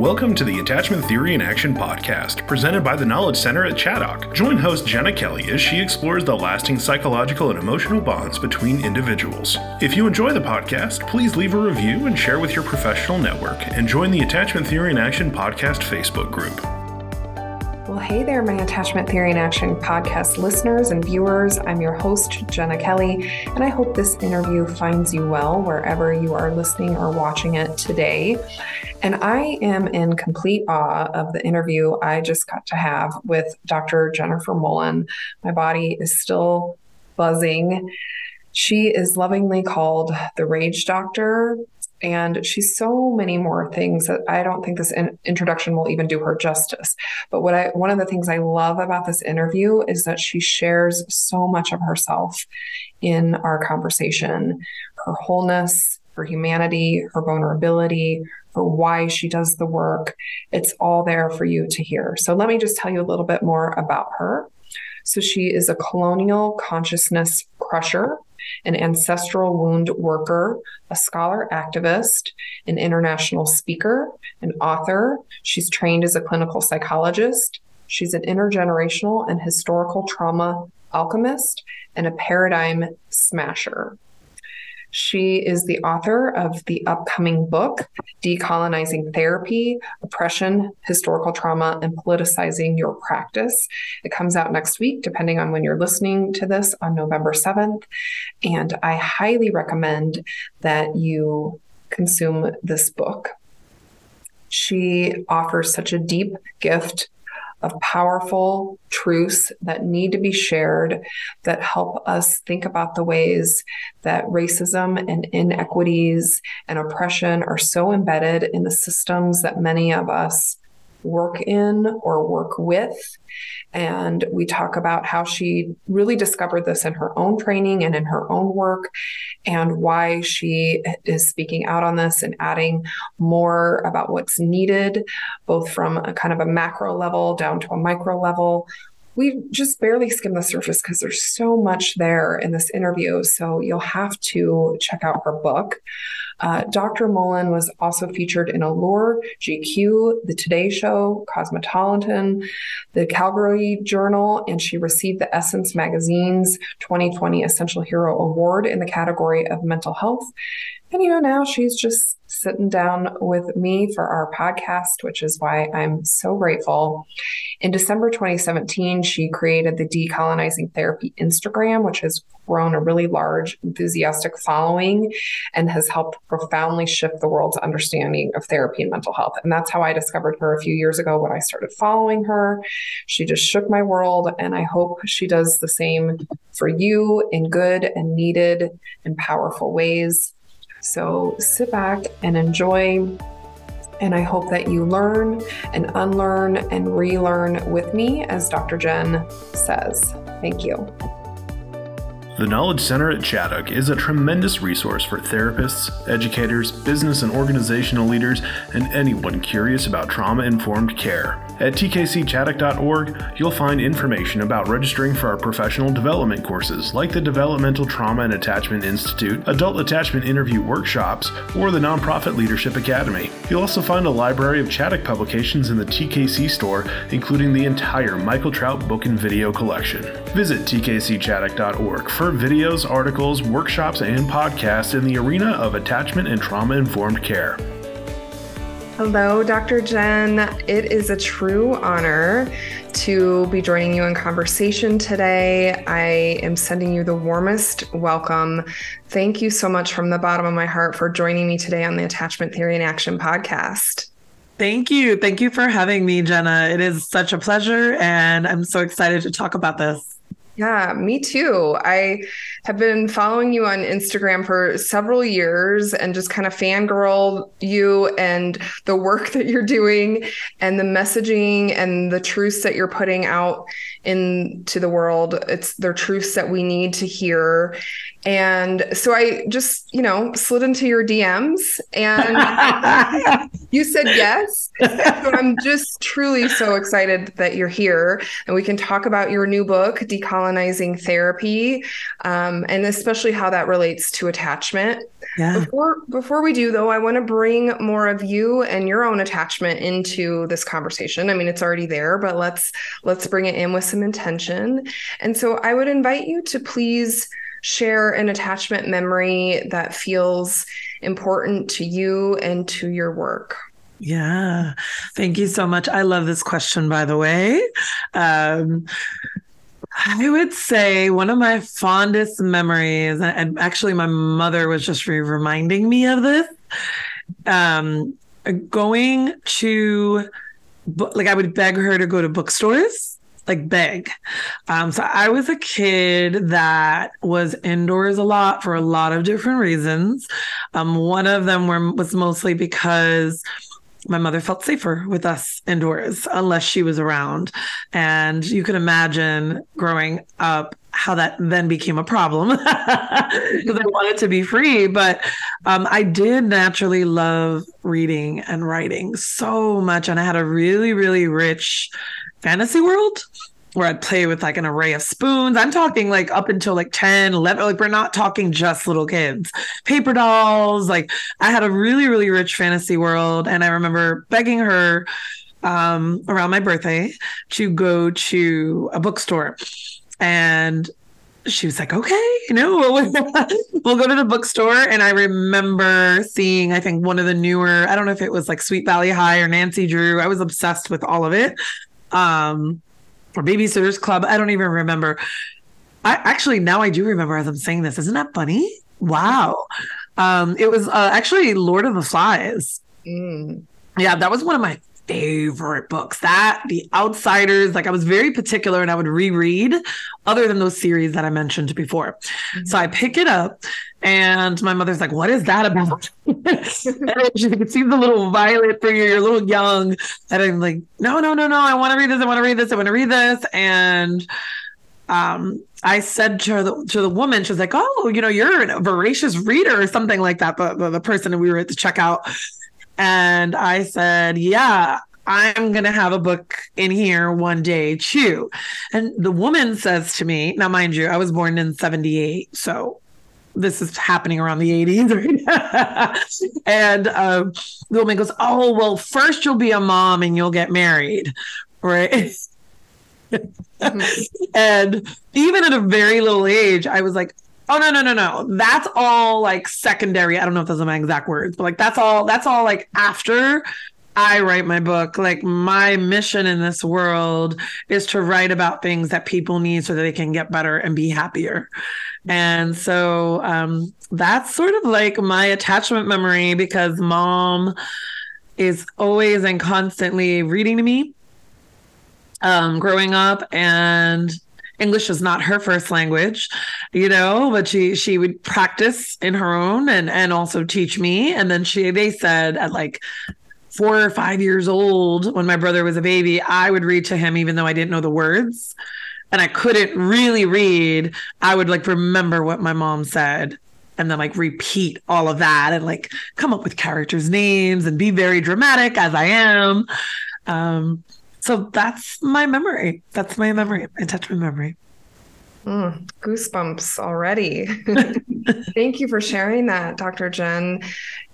Welcome to the Attachment Theory in Action podcast, presented by the Knowledge Center at Chaddock. Join host Jenna Kelly as she explores the lasting psychological and emotional bonds between individuals. If you enjoy the podcast, please leave a review and share with your professional network, and join the Attachment Theory in Action podcast Facebook group. Well, hey there, my Attachment Theory in Action podcast listeners and viewers. I'm your host, Jenna Kelly, and I hope this interview finds you well wherever you are listening or watching it today. And I am in complete awe of the interview I just got to have with Dr. Jennifer Mullan. My body is still buzzing. She is lovingly called the Rage Doctor and she's so many more things that I don't think this in- introduction will even do her justice. But what I one of the things I love about this interview is that she shares so much of herself in our conversation, her wholeness, her humanity, her vulnerability, her why she does the work. It's all there for you to hear. So let me just tell you a little bit more about her. So she is a colonial consciousness crusher an ancestral wound worker, a scholar activist, an international speaker, an author. She's trained as a clinical psychologist. She's an intergenerational and historical trauma alchemist and a paradigm smasher. She is the author of the upcoming book, Decolonizing Therapy Oppression, Historical Trauma, and Politicizing Your Practice. It comes out next week, depending on when you're listening to this on November 7th. And I highly recommend that you consume this book. She offers such a deep gift of powerful truths that need to be shared that help us think about the ways that racism and inequities and oppression are so embedded in the systems that many of us work in or work with. And we talk about how she really discovered this in her own training and in her own work, and why she is speaking out on this and adding more about what's needed, both from a kind of a macro level down to a micro level. We just barely skim the surface because there's so much there in this interview. So you'll have to check out her book. Uh, Dr. Mullan was also featured in Allure, GQ, The Today Show, Cosmopolitan, the Calgary Journal, and she received the Essence Magazine's 2020 Essential Hero Award in the category of mental health. And, you know, now she's just sitting down with me for our podcast, which is why I'm so grateful. In December 2017, she created the Decolonizing Therapy Instagram, which has grown a really large, enthusiastic following and has helped profoundly shift the world's understanding of therapy and mental health. And that's how I discovered her a few years ago when I started following her. She just shook my world, and I hope she does the same for you in good and needed and powerful ways. So sit back and enjoy. And I hope that you learn and unlearn and relearn with me, as Dr. Jen says. Thank you. The Knowledge Center at Chaddock is a tremendous resource for therapists, educators, business and organizational leaders, and anyone curious about trauma informed care. At tkcchaddock.org, you'll find information about registering for our professional development courses like the Developmental Trauma and Attachment Institute, Adult Attachment Interview Workshops, or the Nonprofit Leadership Academy. You'll also find a library of Chaddock publications in the TKC store, including the entire Michael Trout book and video collection. Visit tkcchaddock.org for videos, articles, workshops, and podcasts in the arena of attachment and trauma informed care. Hello, Dr. Jen. It is a true honor to be joining you in conversation today. I am sending you the warmest welcome. Thank you so much from the bottom of my heart for joining me today on the Attachment Theory in Action podcast. Thank you. Thank you for having me, Jenna. It is such a pleasure, and I'm so excited to talk about this. Yeah, me too. I have been following you on Instagram for several years and just kind of fangirl you and the work that you're doing and the messaging and the truths that you're putting out into the world. It's their truths that we need to hear. And so I just, you know, slid into your DMs and you said yes. so I'm just truly so excited that you're here and we can talk about your new book, Decolonizing Therapy. Um, um, and especially how that relates to attachment. Yeah. Before before we do though, I want to bring more of you and your own attachment into this conversation. I mean, it's already there, but let's let's bring it in with some intention. And so I would invite you to please share an attachment memory that feels important to you and to your work. Yeah. Thank you so much. I love this question, by the way. Um, I would say one of my fondest memories, and actually, my mother was just reminding me of this. Um, going to, like, I would beg her to go to bookstores, like, beg. Um, so I was a kid that was indoors a lot for a lot of different reasons. Um, one of them were, was mostly because my mother felt safer with us indoors unless she was around. And you can imagine growing up how that then became a problem because I wanted to be free. But um, I did naturally love reading and writing so much. And I had a really, really rich fantasy world where I'd play with like an array of spoons. I'm talking like up until like 10, 11. Like we're not talking just little kids. Paper dolls. Like I had a really, really rich fantasy world. And I remember begging her um, around my birthday to go to a bookstore. And she was like, okay, you know, we'll, we'll go to the bookstore. And I remember seeing, I think, one of the newer, I don't know if it was like Sweet Valley High or Nancy Drew. I was obsessed with all of it. Um, or Babysitters Club. I don't even remember. I actually now I do remember as I'm saying this. Isn't that funny? Wow. Um, it was uh, actually Lord of the Flies. Mm. Yeah, that was one of my favorite books. That The Outsiders. Like I was very particular, and I would reread other than those series that I mentioned before. Mm-hmm. So I pick it up, and my mother's like, "What is that about?" and she could see the little violent for you. You're a little young, and I'm like, "No, no, no, no! I want to read this. I want to read this. I want to read this." And um, I said to the to the woman, she's like, "Oh, you know, you're a voracious reader or something like that." The, the person we were at the checkout, and I said, "Yeah." I'm going to have a book in here one day too. And the woman says to me, now, mind you, I was born in 78. So this is happening around the 80s right and um, the woman goes oh well first you'll be a mom and you'll get married right mm-hmm. and even at a very little age i was like oh no no no no that's all like secondary i don't know if those are my exact words but like that's all that's all like after I write my book. Like my mission in this world is to write about things that people need so that they can get better and be happier. And so um, that's sort of like my attachment memory because mom is always and constantly reading to me um, growing up and English is not her first language, you know, but she she would practice in her own and and also teach me. And then she they said at like four or five years old, when my brother was a baby, I would read to him even though I didn't know the words and I couldn't really read, I would like remember what my mom said and then like repeat all of that and like come up with characters' names and be very dramatic as I am. Um, so that's my memory. That's my memory. My memory. Mm, goosebumps already. Thank you for sharing that, Dr. Jen.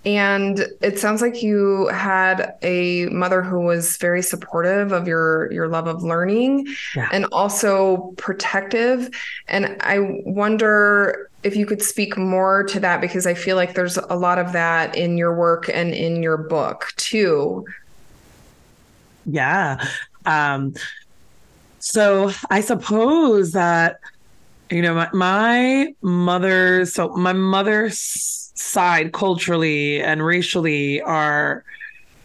And it sounds like you had a mother who was very supportive of your your love of learning yeah. and also protective. And I wonder if you could speak more to that because I feel like there's a lot of that in your work and in your book too. Yeah. Um so I suppose that you know my, my so my mother's side culturally and racially are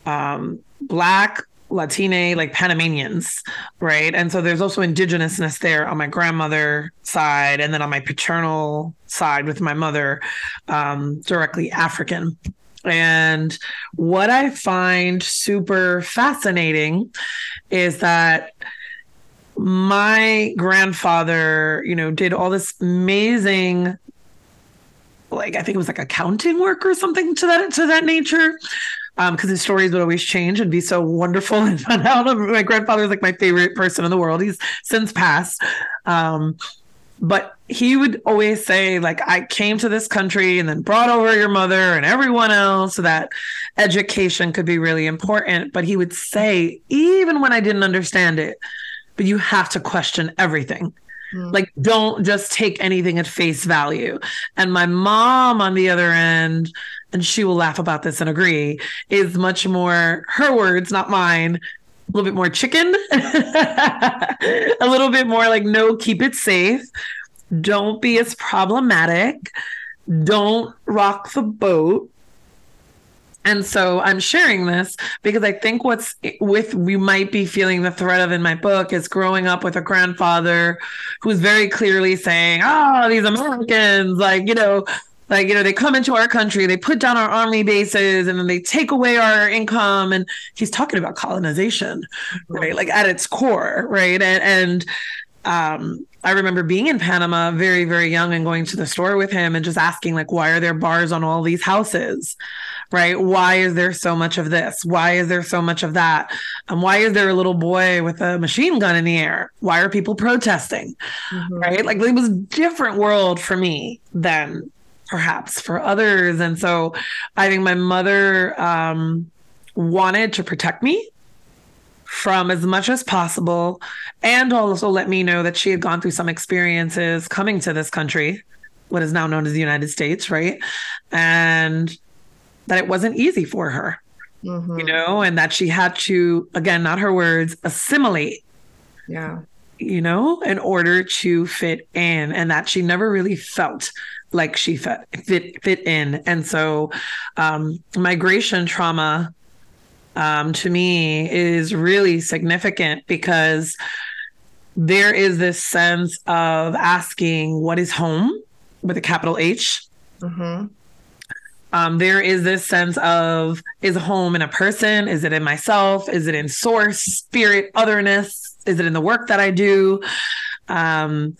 um black Latina, like Panamanians, right? And so there's also indigenousness there on my grandmother side, and then on my paternal side with my mother, um, directly African. And what I find super fascinating is that my grandfather, you know, did all this amazing like I think it was like accounting work or something to that to that nature. Um, because his stories would always change and be so wonderful and fun out. My grandfather is like my favorite person in the world. He's since passed. Um, but he would always say like i came to this country and then brought over your mother and everyone else so that education could be really important. But he would say even when i didn't understand it but you have to question everything. Mm. like don't just take anything at face value. And my mom on the other end and she will laugh about this and agree is much more her words not mine a little bit more chicken, a little bit more like, no, keep it safe. Don't be as problematic. Don't rock the boat. And so I'm sharing this because I think what's with we might be feeling the threat of in my book is growing up with a grandfather who's very clearly saying, oh, these Americans, like, you know, like, you know, they come into our country, they put down our army bases, and then they take away our income. And he's talking about colonization, right? Like at its core, right? And, and um, I remember being in Panama very, very young and going to the store with him and just asking, like, why are there bars on all these houses? Right? Why is there so much of this? Why is there so much of that? And why is there a little boy with a machine gun in the air? Why are people protesting? Mm-hmm. Right? Like it was a different world for me than perhaps for others. And so I think my mother um, wanted to protect me from as much as possible and also let me know that she had gone through some experiences coming to this country, what is now known as the United States, right? And that it wasn't easy for her. Mm-hmm. You know, and that she had to, again, not her words, assimilate. Yeah you know, in order to fit in, and that she never really felt like she fit fit, fit in. And so, um, migration trauma um, to me is really significant because there is this sense of asking what is home with a capital H. Mm-hmm. Um, there is this sense of is home in a person? Is it in myself? Is it in source, spirit, otherness? Is it in the work that I do? Um,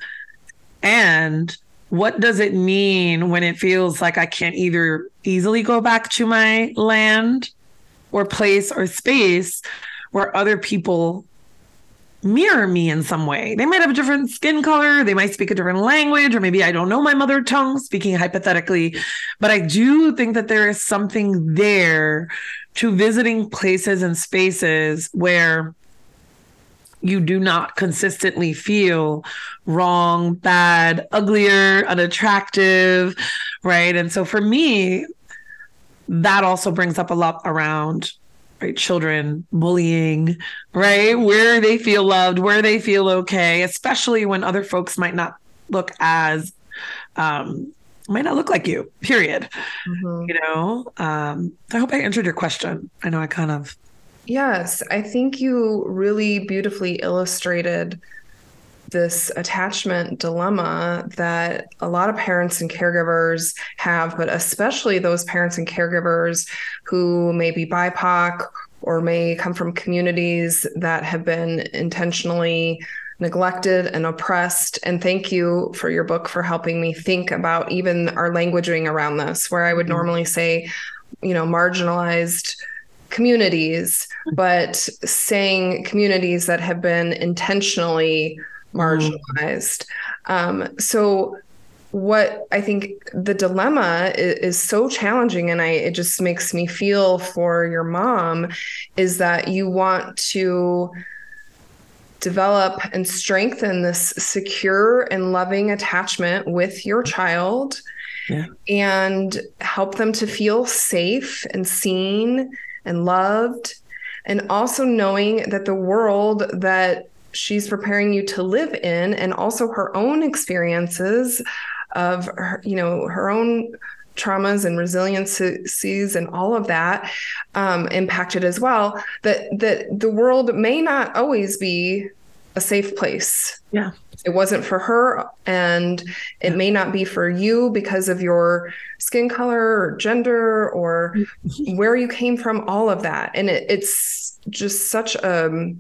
and what does it mean when it feels like I can't either easily go back to my land or place or space where other people mirror me in some way. They might have a different skin color, they might speak a different language, or maybe I don't know my mother tongue, speaking hypothetically. But I do think that there is something there to visiting places and spaces where you do not consistently feel wrong, bad, uglier, unattractive, right? And so for me, that also brings up a lot around right children bullying right where they feel loved where they feel okay especially when other folks might not look as um might not look like you period mm-hmm. you know um i hope i answered your question i know i kind of Yes, I think you really beautifully illustrated this attachment dilemma that a lot of parents and caregivers have, but especially those parents and caregivers who may be BIPOC or may come from communities that have been intentionally neglected and oppressed. And thank you for your book for helping me think about even our languaging around this, where I would mm-hmm. normally say, you know, marginalized communities, but saying communities that have been intentionally marginalized. Um, so what I think the dilemma is, is, so challenging, and I it just makes me feel for your mom, is that you want to develop and strengthen this secure and loving attachment with your child yeah. and help them to feel safe and seen and loved. And also knowing that the world that she's preparing you to live in, and also her own experiences of her, you know, her own traumas and resiliencies and all of that um, impacted as well that that the world may not always be a safe place. Yeah. It wasn't for her and it may not be for you because of your skin color or gender or where you came from all of that. And it, it's just such a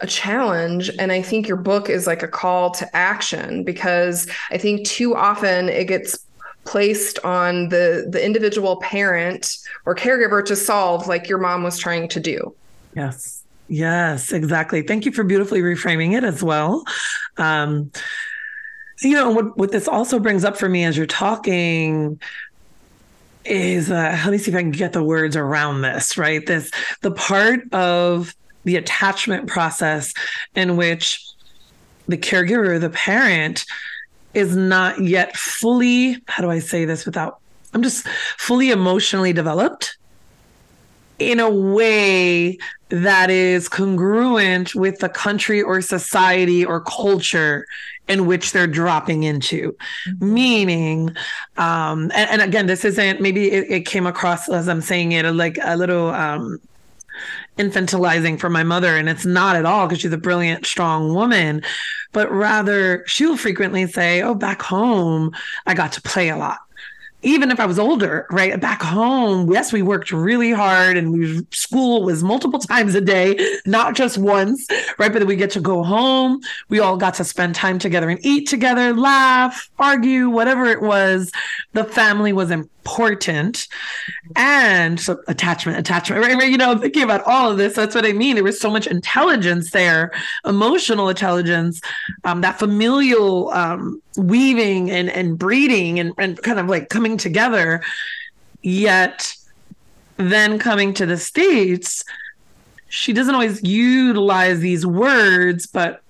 a challenge. And i think your book is like a call to action because i think too often it gets placed on the the individual parent or caregiver to solve like your mom was trying to do. Yes Yes, exactly. Thank you for beautifully reframing it as well. Um, you know what what this also brings up for me as you're talking is uh, let me see if I can get the words around this, right? This the part of the attachment process in which the caregiver, the parent, is not yet fully, how do I say this without, I'm just fully emotionally developed in a way that is congruent with the country or society or culture in which they're dropping into mm-hmm. meaning um and, and, again this isn't maybe it, it, came across as i'm saying it like a little um infantilizing for my mother and it's not at all because she's a brilliant strong woman but rather she'll frequently say oh back home i got to play a lot even if I was older, right? Back home, yes, we worked really hard and we, school was multiple times a day, not just once, right? But we get to go home. We all got to spend time together and eat together, laugh, argue, whatever it was. The family was important. And so attachment, attachment, right? You know, thinking about all of this, that's what I mean. There was so much intelligence there, emotional intelligence, um, that familial um, weaving and, and breeding and, and kind of like coming together. Yet then coming to the States, she doesn't always utilize these words, but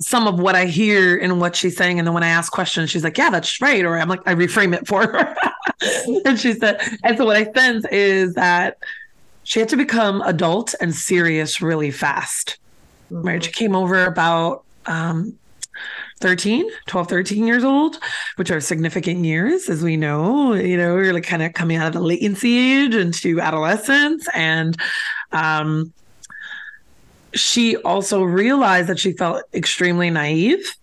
some of what I hear in what she's saying. And then when I ask questions, she's like, yeah, that's right. Or I'm like, I reframe it for her. and she said, and so what I sense is that she had to become adult and serious really fast. Mm-hmm. Right. She came over about um, 13 12 13 years old which are significant years as we know. You know we're like kind of coming out of the latency age into adolescence and um she also realized that she felt extremely naive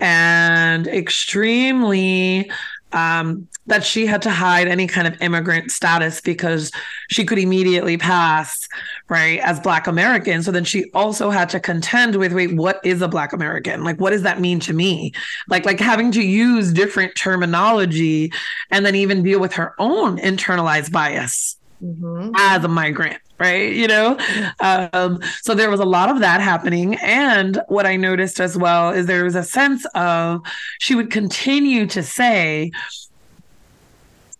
and extremely um, that she had to hide any kind of immigrant status because she could immediately pass right as black american. So then she also had to contend with wait what is a black american? Like what does that mean to me? Like like having to use different terminology and then even deal with her own internalized bias mm-hmm. as a migrant right? You know? Um, so there was a lot of that happening. And what i noticed as well is there was a sense of she would continue to say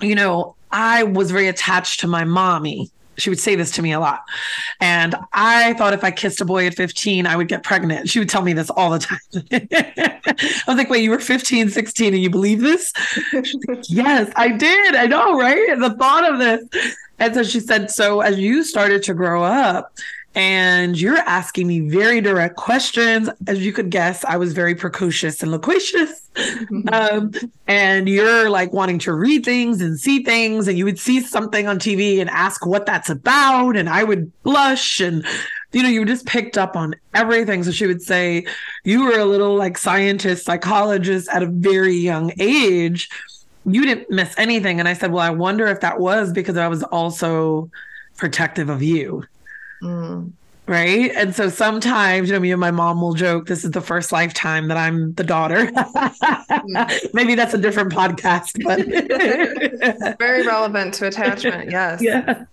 you know i was very attached to my mommy she would say this to me a lot. And I thought if I kissed a boy at 15, I would get pregnant. She would tell me this all the time. I was like, wait, you were 15, 16, and you believe this? She's Like, yes, I did. I know, right? The thought of this. And so she said, so as you started to grow up, and you're asking me very direct questions. As you could guess, I was very precocious and loquacious. Mm-hmm. Um, and you're like wanting to read things and see things, and you would see something on TV and ask what that's about, and I would blush and you know, you just picked up on everything. So she would say, You were a little like scientist, psychologist at a very young age. You didn't miss anything. And I said, Well, I wonder if that was because I was also protective of you. Mm. Right. And so sometimes, you know, me and my mom will joke, this is the first lifetime that I'm the daughter. mm. Maybe that's a different podcast, but very relevant to attachment. Yes. Yeah.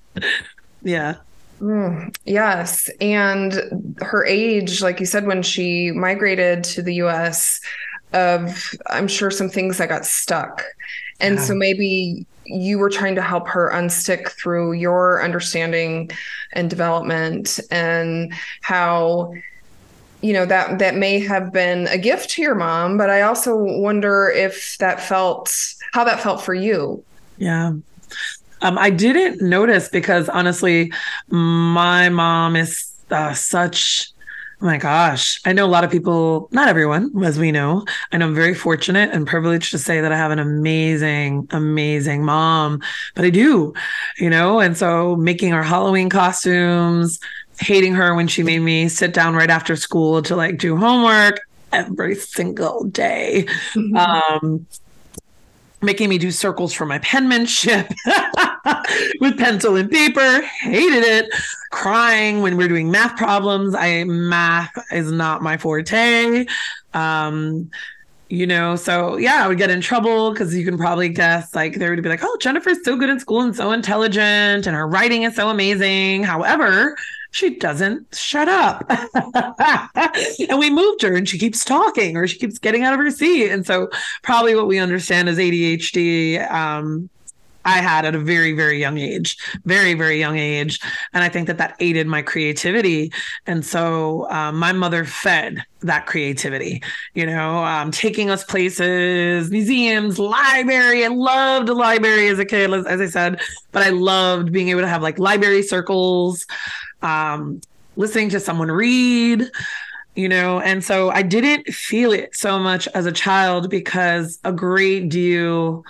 Yeah. Mm, yes. And her age, like you said, when she migrated to the US, of I'm sure some things that got stuck. And yeah. so maybe you were trying to help her unstick through your understanding and development and how you know that that may have been a gift to your mom but i also wonder if that felt how that felt for you. Yeah. Um, i didn't notice because honestly my mom is uh, such my gosh. I know a lot of people, not everyone, as we know. Know I'm very fortunate and privileged to say that I have an amazing, amazing mom, but I do, you know, and so making our Halloween costumes, hating her when she made me sit down right after school to like do homework every single day. Mm-hmm. Um, making me do circles for my penmanship with pencil and paper. Hated it. Crying when we're doing math problems. I math is not my forte. Um, you know, so yeah, I would get in trouble because you can probably guess like they would be like, oh, Jennifer's so good in school and so intelligent and her writing is so amazing. However, she doesn't shut up. and we moved her and she keeps talking or she keeps getting out of her seat. And so, probably what we understand is ADHD, um, I had at a very, very young age, very, very young age. And I think that that aided my creativity. And so um, my mother fed that creativity, you know, um, taking us places, museums, library. I loved library as a kid, as I said, but I loved being able to have like library circles, um, listening to someone read you know? And so i didn't feel it so much as a child because a great deal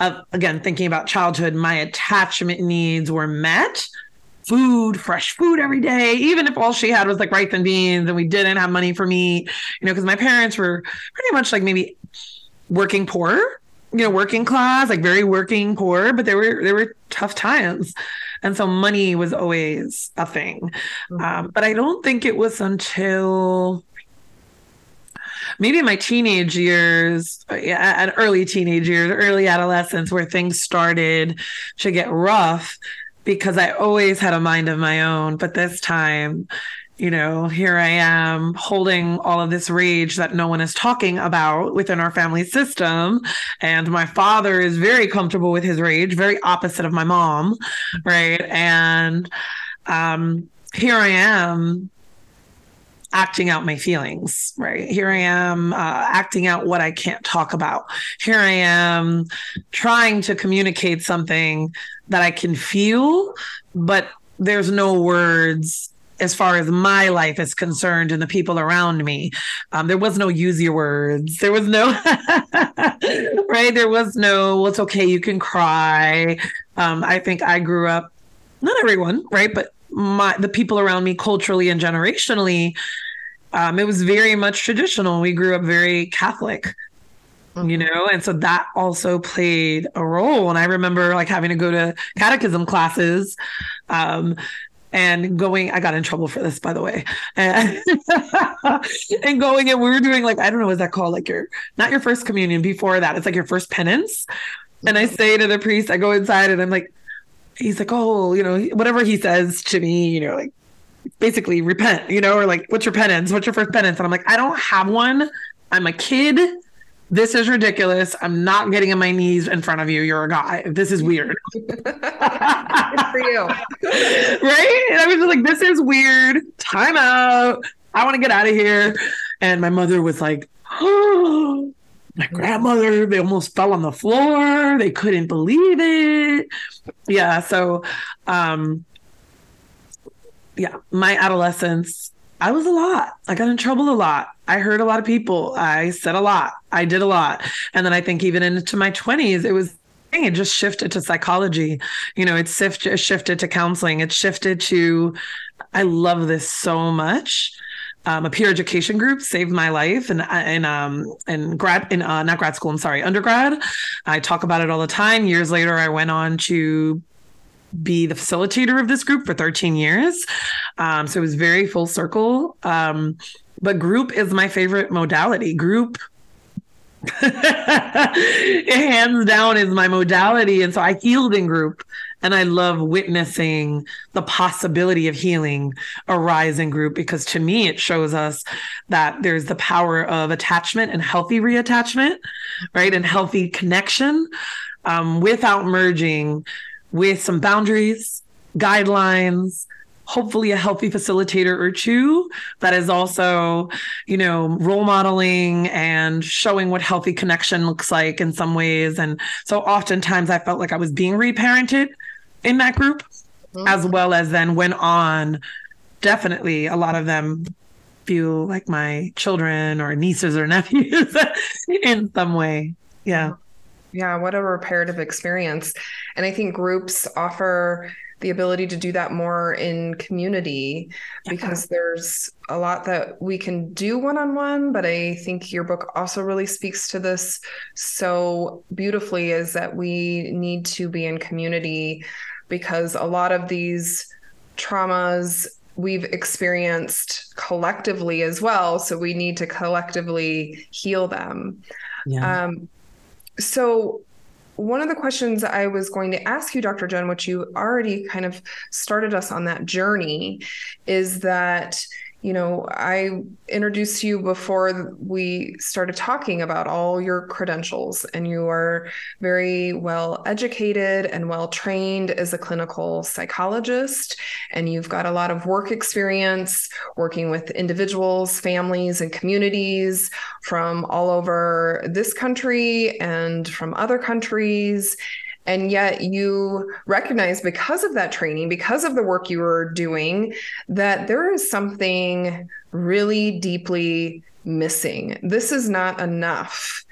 of again thinking about childhood my attachment needs were met. Food fresh food every day. Even if all she had was like rice and beans and we didn't have money for meat you know because my parents were pretty much like maybe working poor you know working class like very working poor but there were there were tough times and so money was always a thing mm-hmm. um, but i don't think it was until maybe in my teenage years, yeah, early teenage years, early adolescence, where things started to get rough because I always had a mind of my own. But this time, you know, here I am holding all of this rage that no one is talking about within our family system. And my father is very comfortable with his rage, very opposite of my mom. Right. And um, here I am acting out my feelings, right? Here I am uh, acting out what I can't talk about. Here I am trying to communicate something that I can feel, but there's no words as far as my life is concerned and the people around me. Um, there was no use your words. There was no, right? There was no, well, it's okay, you can cry. Um, I think I grew up, not everyone, right? But my the people around me culturally and generationally um, it was very much traditional. We grew up very Catholic, mm-hmm. you know, and so that also played a role. And I remember like having to go to catechism classes. And going, I got in trouble for this, by the way. And, and going, and we were doing like, I don't know, what's that called? Like your, not your first communion, before that, it's like your first penance. And I say to the priest, I go inside and I'm like, he's like, oh, you know, whatever he says to me, you know, like basically repent, you know, or like, what's your penance? What's your first penance? And I'm like, I don't have one. I'm a kid. This is ridiculous. I'm not getting on my knees in front of you. You're a guy. This is weird. Good for you. right? And I was just like, this is weird. Time out. I want to get out of here. And my mother was like, oh, my grandmother, they almost fell on the floor. They couldn't believe it. Yeah. So, um, yeah, my adolescence, I was a lot. I got in trouble a lot. I hurt a lot of people. I said a lot. I did a lot. And then I think even into my 20s, it was it just shifted to psychology. You know, it's shifted to counseling. It's shifted to, I love this so much. Um, a peer education group saved my life and and um and grad in uh, not grad school I'm sorry undergrad I talk about it all the time years later I went on to be the facilitator of this group for 13 years. Um, so it was very full circle. Um, but group is my favorite modality. Group hands down is my modality. And so I healed in group and I love witnessing the possibility of healing arise in group because to me, it shows us that there's the power of attachment and healthy reattachment, right? And healthy connection um, without merging with some boundaries, guidelines, hopefully a healthy facilitator or two that is also, you know, role modeling and showing what healthy connection looks like in some ways. And so oftentimes I felt like I was being reparented in that group, mm-hmm. as well as then went on. Definitely a lot of them feel like my children or nieces or nephews in some way. Yeah. Yeah, what a reparative experience. And I think groups offer the ability to do that more in community yeah. because there's a lot that we can do one on one. But I think your book also really speaks to this so beautifully is that we need to be in community because a lot of these traumas we've experienced collectively as well. So we need to collectively heal them. Yeah. Um, so one of the questions I was going to ask you, Dr. Jen, which you already kind of started us on that journey, is that you know, I introduced you before we started talking about all your credentials, and you are very well educated and well trained as a clinical psychologist. And you've got a lot of work experience working with individuals, families, and communities from all over this country and from other countries and yet you recognize because of that training because of the work you were doing that there is something really deeply missing. This is not enough.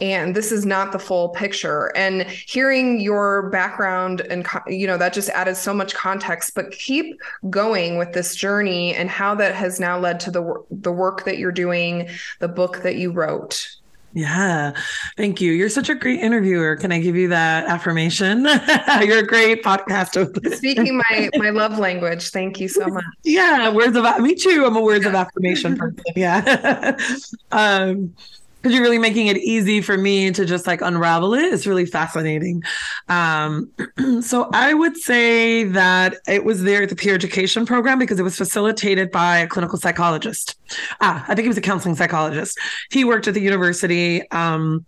And this is not the full picture. And hearing your background and you know that just added so much context but keep going with this journey and how that has now led to the the work that you're doing the book that you wrote yeah. Thank you. You're such a great interviewer. Can I give you that affirmation? You're a great podcast. Speaking my my love language. Thank you so much. Yeah, words of me too. I'm a words yeah. of affirmation person. Yeah. um because you're really making it easy for me to just like unravel it. It's really fascinating. Um, so I would say that it was there at the peer education program because it was facilitated by a clinical psychologist. Ah, I think he was a counseling psychologist. He worked at the university, um,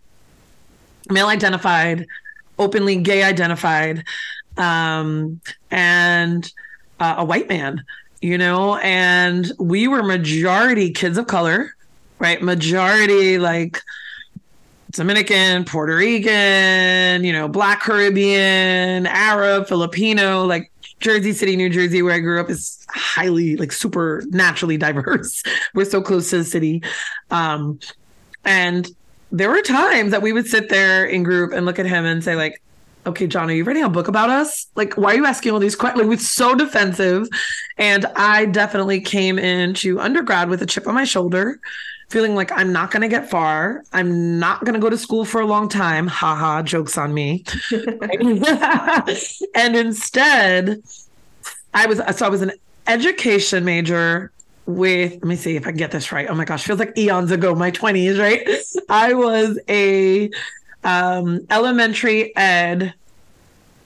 male identified, openly gay identified, um, and uh, a white man. You know, and we were majority kids of color right? Majority like Dominican, Puerto Rican, you know, Black Caribbean, Arab, Filipino, like Jersey City, New Jersey, where I grew up, is highly like super naturally diverse. We're so close to the city. Um, and there were times that we would sit there in group and look at him and say, like, okay, John, are you writing a book about us? Like, why are you asking all these questions? Like, it's so defensive. And I definitely came into undergrad with a chip on my shoulder feeling like I'm not going to get far. I'm not going to go to school for a long time. Haha, jokes on me. and instead, I was so I was an education major with let me see if I can get this right. Oh my gosh, feels like eons ago, my 20s, right? I was a um, elementary ed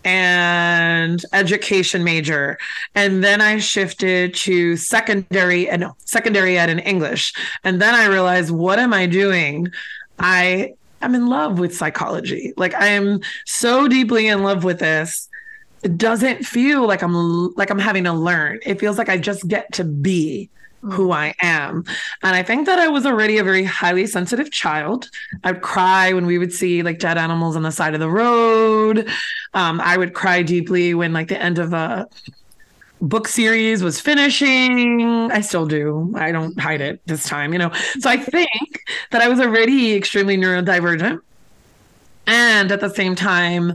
and education major. And then i shifted to secondary and no, secondary ed in english. And then i realized what am i doing? I am in love with psychology. Like i am so deeply in love with this. It doesn't feel like i'm like i'm having to learn. It feels like i just get to be who I am. And I think that I was already a very highly sensitive child. I'd cry when we would see like dead animals on the side of the road. Um, I would cry deeply when like the end of a book series was finishing. I still do. I don't hide it this time, you know. So I think that I was already extremely neurodivergent. And at the same time,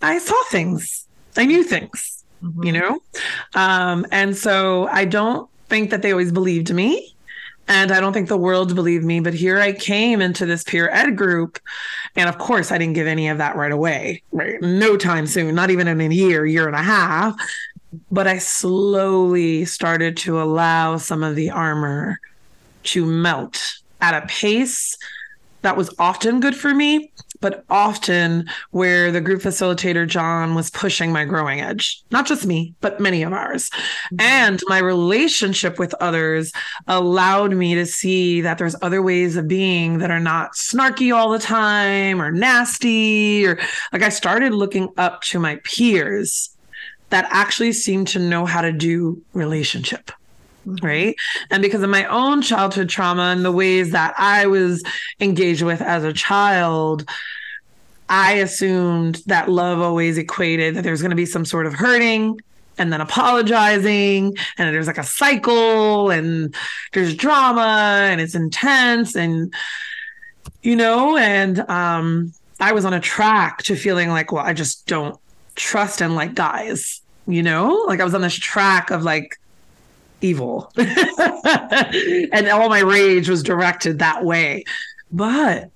I saw things. I knew things, mm-hmm. you know? Um, and so I don't think that they always believed me. And I don't think the world believed me. But here I came into this peer ed group. And of course, I didn't give any of that right away, right? No time soon, not even in a year, year and a half. But I slowly started to allow some of the armor to melt at a pace that was often good for me, but often where the group facilitator, John, was pushing my growing edge. Not just me, but many of ours. Mm-hmm. And my relationship with others allowed me to see that there's other ways of being that are not snarky all the time or nasty. Or like I started looking up to my peers that actually seemed to know how to do relationship right and because of my own childhood trauma and the ways that i was engaged with as a child i assumed that love always equated that there's going to be some sort of hurting and then apologizing and there's like a cycle and there's drama and it's intense and you know and um i was on a track to feeling like well i just don't trust and like guys you know like i was on this track of like evil. and all my rage was directed that way. But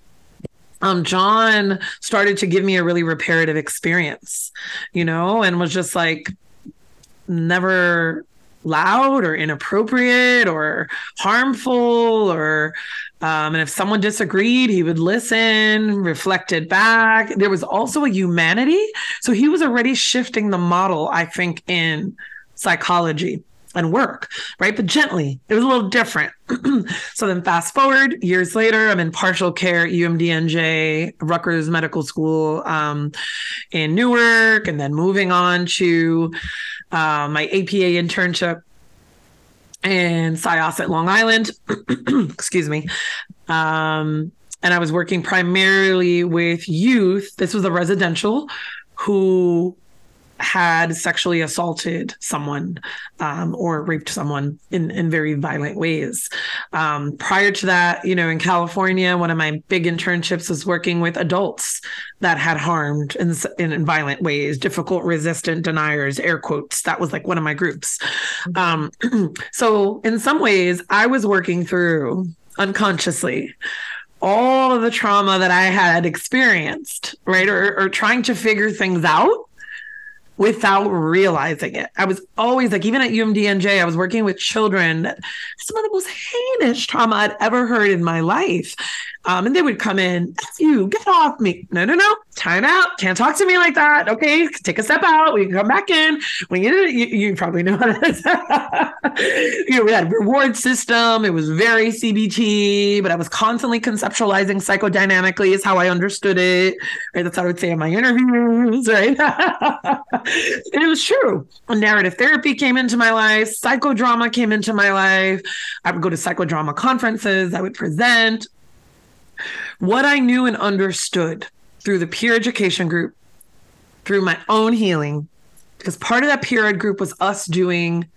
um, John started to give me a really reparative experience, you know, and was just like never loud or inappropriate or harmful or Um, and if someone disagreed, he would listen, reflected back. There was also a humanity. So he was already shifting the model, I think, in psychology and work, right? But gently, it was a little different. so then, fast forward years later, I'm in partial care at UMDNJ, Rutgers Medical School um, in Newark, and then moving on to uh, my APA internship in Syosset, Long Island. Excuse me. Um, and I was working primarily with youth. This was a residential who had sexually assaulted someone um, or raped someone in, in very violent ways. Um, prior to that, you know, in California, one of my big internships was working with adults that had harmed in, in, violent ways, difficult resistant deniers, air quotes. That was like one of my groups. Um, so, in some ways, I was working through unconsciously all of the trauma that I had experienced, right? Or, or trying to figure things out without realizing it. I was always like, even at UMDNJ, I was working with children. Some of the most heinous trauma I'd ever heard in my life. Um, and they would come in, you get off me. No, no, no, time out. Can't talk to me like that. Okay, take a step out. We can come back in. When you you, you probably know how you know, we had a reward system. It was very CBT, but I was constantly conceptualizing psychodynamically is how I understood it. Right, that's how I would say in my interviews. Right, and it was true. Narrative therapy came into my life. Psychodrama came into my life. I would go to psychodrama conferences. I would present what I knew and understood through the peer education group, through my own healing, because part of that peer ed group was us doing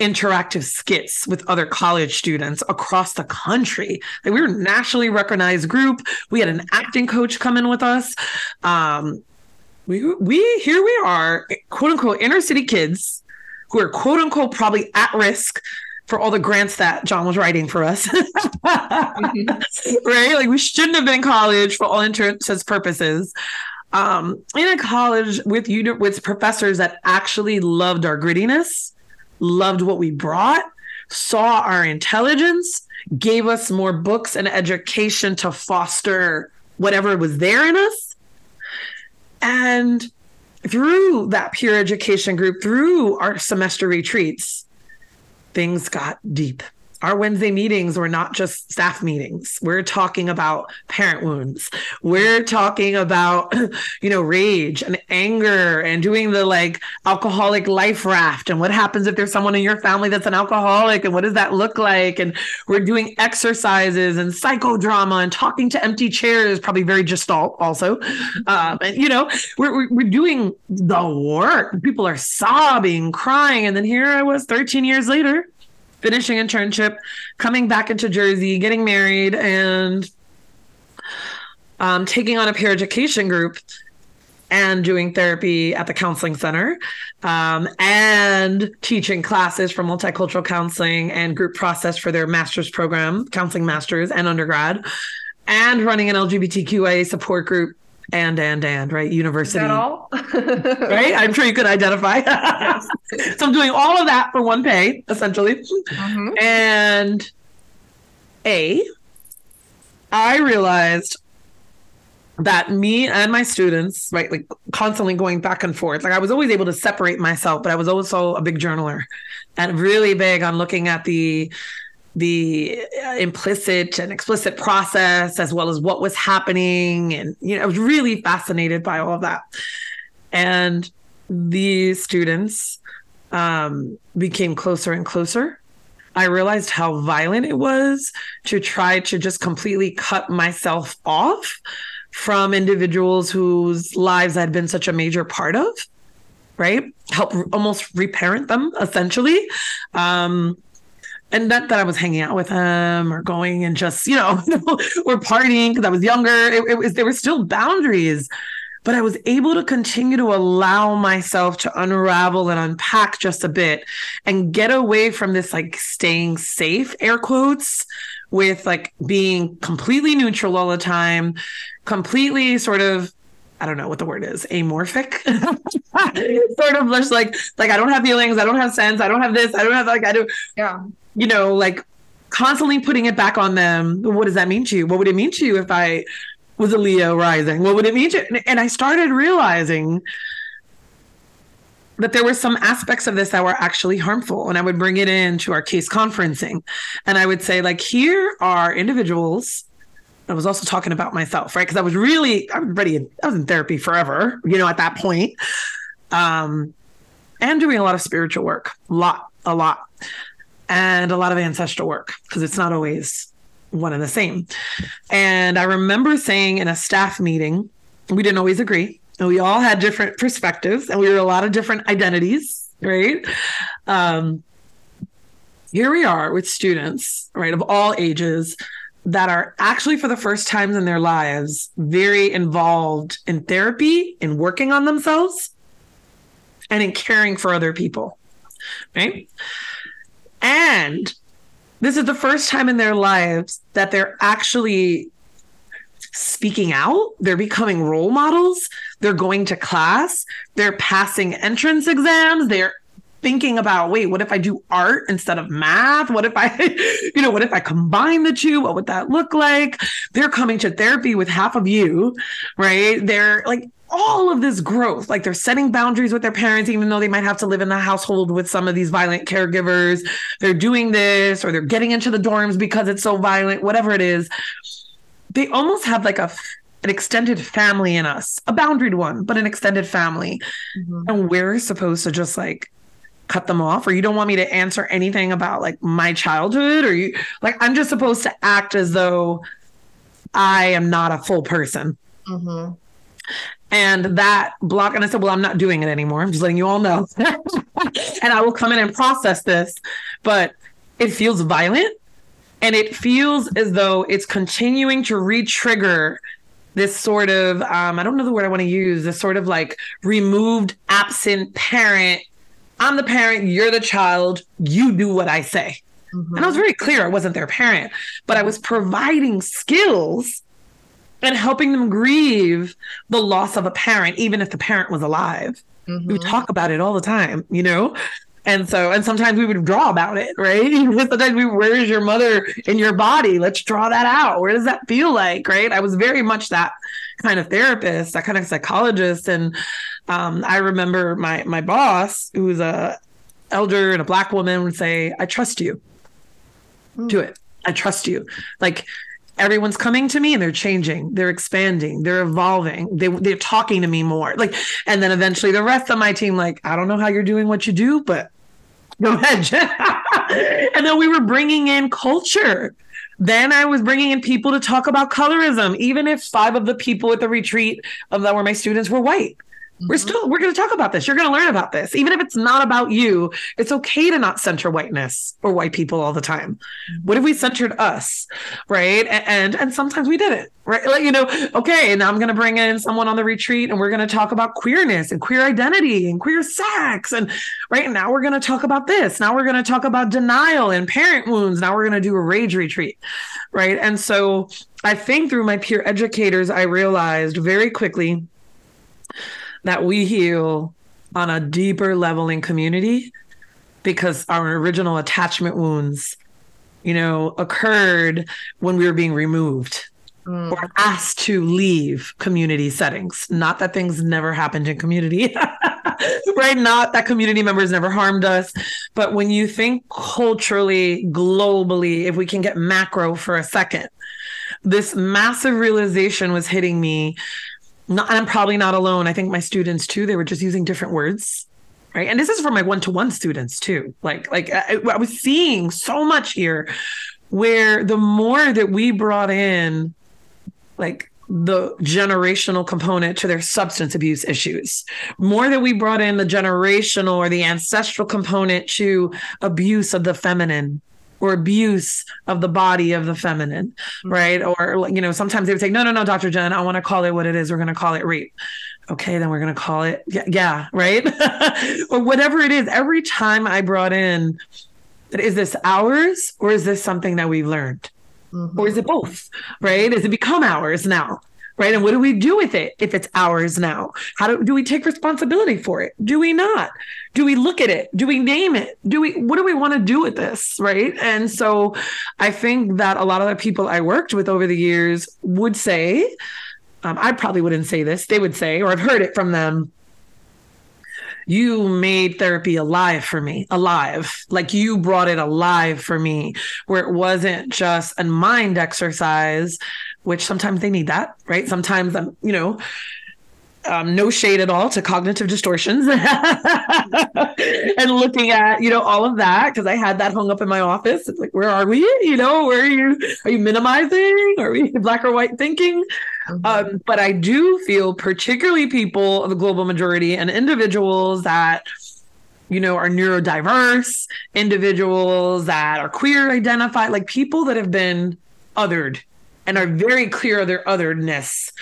interactive skits with other college students across the country. Like we were a nationally recognized group. We had an acting coach come in with us. Um, we we here we are, quote unquote, inner city kids who are quote unquote probably at risk for all the grants that John was writing for us. mm-hmm. Right? Like we shouldn't have been in college for all intents and purposes. Um, in a college with you with professors that actually loved our grittiness, loved what we brought, saw our intelligence, gave us more books and education to foster whatever was there in us. And through that peer education group, through our semester retreats, things got deep. Our Wednesday meetings were not just staff meetings. We're talking about parent wounds. We're talking about, you know, rage and anger and doing the like alcoholic life raft and what happens if there's someone in your family that's an alcoholic and what does that look like? And we're doing exercises and psychodrama and talking to empty chairs, probably very gestalt also. Um, and, you know, we're, we're doing the work. People are sobbing, crying. And then here I was 13 years later finishing internship, coming back into Jersey, getting married, and um, taking on a peer education group and doing therapy at the counseling center um, and teaching classes for multicultural counseling and group process for their master's program, counseling masters and undergrad, and running an LGBTQIA support group and and and right university all? right i'm sure you could identify yes. so i'm doing all of that for one pay essentially mm-hmm. and a i realized that me and my students right like constantly going back and forth like i was always able to separate myself but i was also a big journaler and really big on looking at the the uh, implicit and explicit process as well as what was happening. And you know i was really fascinated by all of that. And the students um, became closer and closer. I realized how violent it was to try to just completely cut myself off from individuals whose lives i'd been such a major part of right? Help almost reparent them essentially. Um, and not that I was hanging out with him or going and just, you know, or partying because I was younger. It, it, was there were still boundaries, but I was able to continue to allow myself to unravel and unpack just a bit and get away from this like staying safe, air quotes, with like being completely neutral all the time, completely sort of I don't know what the word is, amorphic. sort of just like like I don't have feelings, I don't have sense, I don't have this, I don't have like I do yeah you know, like constantly putting it back on them. What does that mean to you? What would it mean to you if I was a Leo rising? What would it mean to you? and I started realizing that there were some aspects of this that were actually harmful and i would bring it into our case conferencing and i would say like here are individuals I was also talking about myself, right? Because I was really, I was ready. I was in therapy forever, you know, at that point, um, and doing a lot of spiritual work, a lot, a lot, and a lot of ancestral work because it's not always one and the same. And I remember saying in a staff meeting, we didn't always agree, and we all had different perspectives, and we were a lot of different identities, right? Um, here we are with students, right, of all ages that are actually for the first times in their lives very involved in therapy in working on themselves and in caring for other people right and this is the first time in their lives that they're actually speaking out. They're becoming role models. They're going to class. They're passing entrance exams. They're thinking about wait what if i do art instead of math? What if i you know what if i combine the two? What would that look like? They're coming to therapy with half of you right? They're like all of this growth like they're setting boundaries with their parents even though they might have to live in the household with some of these violent caregivers they're doing this or they're getting into the dorms because it's so violent whatever it is they almost have like a an extended family in us, a boundaried one, but an extended family. Mm-hmm. And we're supposed to just like cut them off or you don't want me to answer anything about like my childhood or you like i'm just supposed to act as though i am not a full person mm-hmm. And that block and i said well i'm not doing it anymore i'm just letting you all know and i will come in and process this but it feels violent and it feels as though it's continuing to re-trigger this sort of um, i don't know the word i want to use this sort of like removed absent parent I'm the parent, you're the child, you do what I say. Mm-hmm. And I was very clear I wasn't their parent, but I was providing skills and helping them grieve the loss of a parent, even if the parent was alive. Mm-hmm. We talk about it all the time, you know? And so, and sometimes we would draw about it, right? sometimes we, where is your mother in your body? Let's draw that out. Where does that feel like, right? I was very much that kind of therapist, that kind of psychologist. And um, I remember my my boss, who was a elder and a black woman, would say, "I trust you. Mm. Do it. I trust you." Like everyone's coming to me and they're changing, they're expanding, they're evolving, they they're talking to me more. Like, and then eventually the rest of my team, like, I don't know how you're doing what you do, but go ahead. and then we were bringing in culture. Then I was bringing in people to talk about colorism, even if five of the people at the retreat of that were my students were white. We're mm-hmm. still we're going to talk about this. You're going to learn about this. Even if it's not about you, it's okay to not center whiteness or white people all the time. Mm-hmm. What if we centered us, right? And and sometimes we didn't, right? Like you know, okay, now I'm going to bring in someone on the retreat and we're going to talk about queerness and queer identity and queer sex and right now we're going to talk about this. Now we're going to talk about denial and parent wounds. Now we're going to do a rage retreat, right? And so I think through my peer educators I realized very quickly that we heal on a deeper level in community because our original attachment wounds, you know, occurred when we were being removed mm. or asked to leave community settings. Not that things never happened in community, right? Not that community members never harmed us. But when you think culturally, globally, if we can get macro for a second, this massive realization was hitting me not, I'm probably not alone. I think my students too, they were just using different words. Right. And this is for my one to one students too. Like, like I, I was seeing so much here where the more that we brought in like the generational component to their substance abuse issues more that we brought in the generational or the ancestral component to abuse of the feminine or abuse of the body of the feminine, mm-hmm. right? Or, you know, sometimes they would say, no, no, no, Dr. Jen, I want to call it what it is. We're going to call it rape. Okay, then we're going to call it, yeah, yeah right? or whatever it is. Every time I brought in, is this ours or is this something that we've learned? Mm-hmm. Or is it both, right? Is it become ours now? Right? And what do we do with it if it's ours now? How do, do we take responsibility for it? Do we not? Do we look at it? Do we name it? Do we, what do we want to do with this? Right. And so I think that a lot of the people I worked with over the years would say, um, I probably wouldn't say this, they would say, or I've heard it from them you made therapy alive for me, alive. Like you brought it alive for me, where it wasn't just a mind exercise, which sometimes they need that, right? Sometimes I'm, you know, um, no shade at all to cognitive distortions and looking at you know all of that because I had that hung up in my office. It's like, where are we? You know, where are you? Are you minimizing? Are we black or white thinking? Mm-hmm. Um, but I do feel, particularly people of the global majority and individuals that you know are neurodiverse, individuals that are queer identified, like people that have been othered and are very clear of their otherness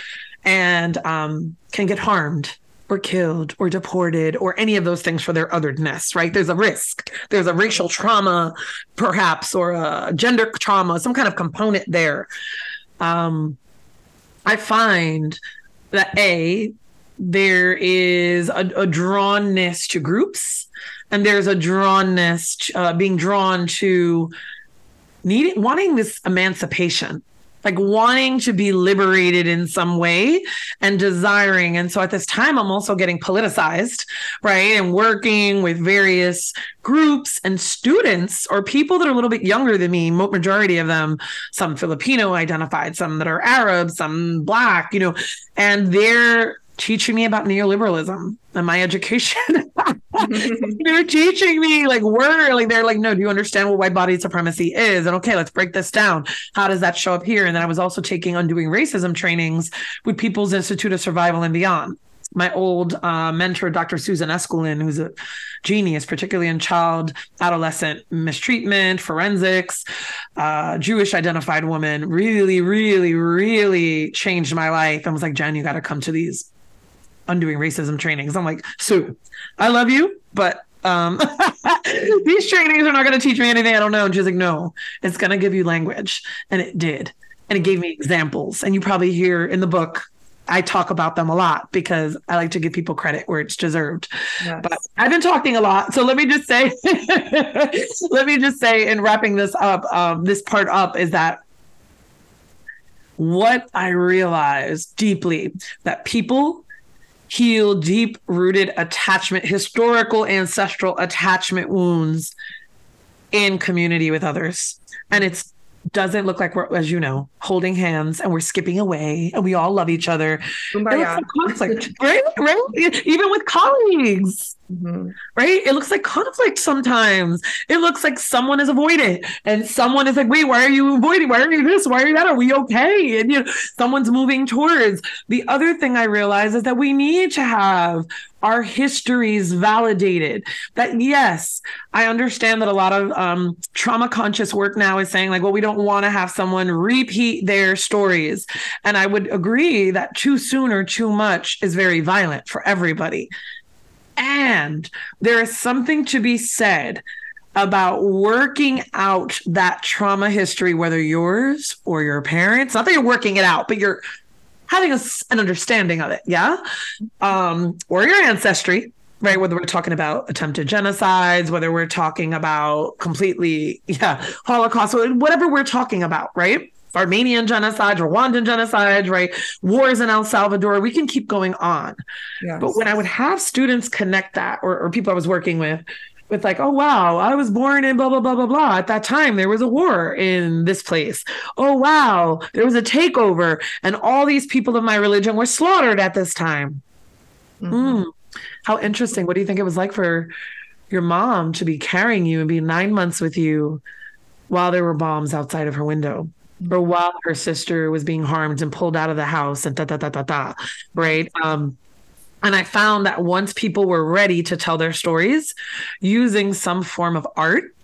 and um, can get harmed or killed or deported or any of those things for their otherness, right? There's a risk. There's a racial trauma, perhaps, or a gender trauma, some kind of component there. Um, I find that A, there is a, a drawnness to groups, and there's a drawnness, uh, being drawn to needing, wanting this emancipation like wanting to be liberated in some way and desiring. And so at this time, I'm also getting politicized, right? And working with various groups and students or people that are a little bit younger than me, majority of them, some Filipino identified, some that are Arab, some Black, you know, and they're teaching me about neoliberalism and my education. they're teaching me like we're like they're like, no, do you understand what white body supremacy is? And okay, let's break this down. How does that show up here? And then I was also taking undoing racism trainings with People's Institute of Survival and Beyond. My old uh, mentor, Dr. Susan Eskelin, who's a genius, particularly in child adolescent mistreatment, forensics, uh, Jewish identified woman, really, really, really changed my life and was like, Jen, you got to come to these undoing racism trainings. I'm like, Sue, I love you, but um, these trainings are not going to teach me anything I don't know. And she's like, no, it's going to give you language. And it did. And it gave me examples. And you probably hear in the book, I talk about them a lot because I like to give people credit where it's deserved. Yes. But I've been talking a lot. So let me just say, let me just say, in wrapping this up, um, this part up is that what I realized deeply that people heal deep rooted attachment, historical ancestral attachment wounds in community with others. And it's doesn't look like we're, as you know, holding hands and we're skipping away and we all love each other. It looks Like conflict, right? Right? Even with colleagues. Mm-hmm. Right? It looks like conflict sometimes. It looks like someone is avoided and someone is like, wait, why are you avoiding? Why are you this? Why are you that? Are we okay? And you know, someone's moving towards. The other thing I realize is that we need to have our histories validated. That yes, I understand that a lot of um, trauma conscious work now is saying like, well, we don't want to have someone repeat their stories, and I would agree that too soon or too much is very violent for everybody. And there is something to be said about working out that trauma history, whether yours or your parents. Not that you're working it out, but you're having a, an understanding of it. Yeah. Um, or your ancestry, right? Whether we're talking about attempted genocides, whether we're talking about completely, yeah, Holocaust, whatever we're talking about, right? Armenian genocide, Rwandan genocide, right? Wars in El Salvador. We can keep going on. Yes. But when I would have students connect that, or, or people I was working with, with like, oh wow, I was born in blah blah blah blah blah. At that time, there was a war in this place. Oh wow, there was a takeover, and all these people of my religion were slaughtered at this time. Mm-hmm. Mm. How interesting. What do you think it was like for your mom to be carrying you and be nine months with you while there were bombs outside of her window? Or while her sister was being harmed and pulled out of the house and da da da da da, right? Um, and I found that once people were ready to tell their stories using some form of art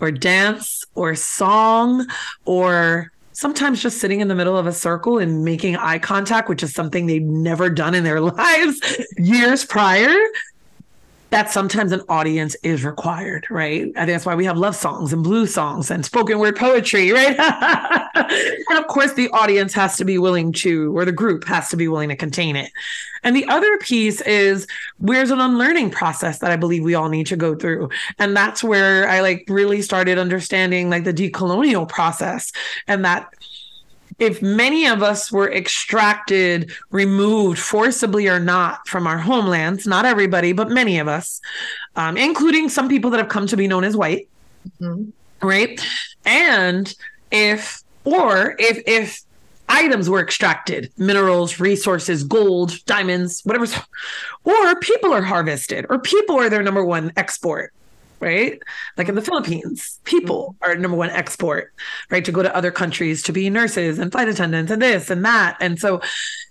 or dance or song or sometimes just sitting in the middle of a circle and making eye contact, which is something they'd never done in their lives years prior, that sometimes an audience is required, right? I think that's why we have love songs and blues songs and spoken word poetry, right? and of course, the audience has to be willing to, or the group has to be willing to contain it. And the other piece is where's an unlearning process that I believe we all need to go through. And that's where I like really started understanding like the decolonial process and that if many of us were extracted, removed forcibly or not from our homelands, not everybody, but many of us, um, including some people that have come to be known as white, mm-hmm. right? And if, or if, if, items were extracted minerals resources gold diamonds whatever or people are harvested or people are their number one export right? Like in the Philippines, people mm-hmm. are number one export, right? To go to other countries to be nurses and flight attendants and this and that. And so,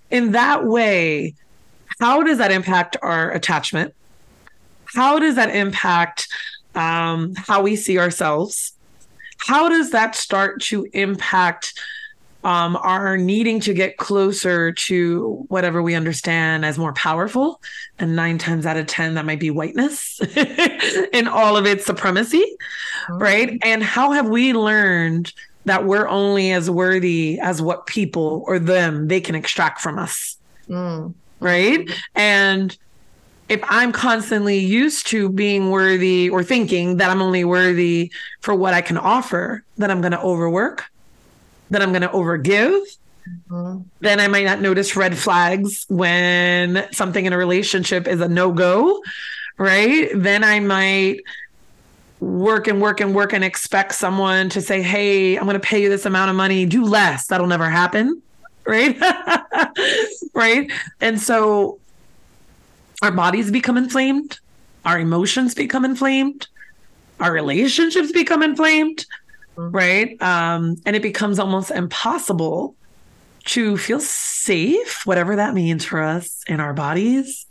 in that way, how does that impact our attachment? How does that impact um, how we see ourselves? How does that start to impact um, are needing to get closer to whatever we understand as more powerful. And nine times out of 10, that might be whiteness in all of its supremacy, mm-hmm. right? And how have we learned that we're only as worthy as what people or them they can extract from us? Mm. Right. And if I'm constantly used to being worthy or thinking that I'm only worthy for what I can offer, then I'm going to overwork then I'm going to overgive. Mm-hmm. Then I might not notice red flags when something in a relationship is a no go, right? Then I might work and work and work and expect someone to say, Hey, I'm going to pay you this amount of money, do less. That'll never happen. Right. right. And so our bodies become inflamed, our emotions become inflamed, our relationships become inflamed. Right? Um, and it becomes almost impossible to feel safe, whatever that means for us in our bodies,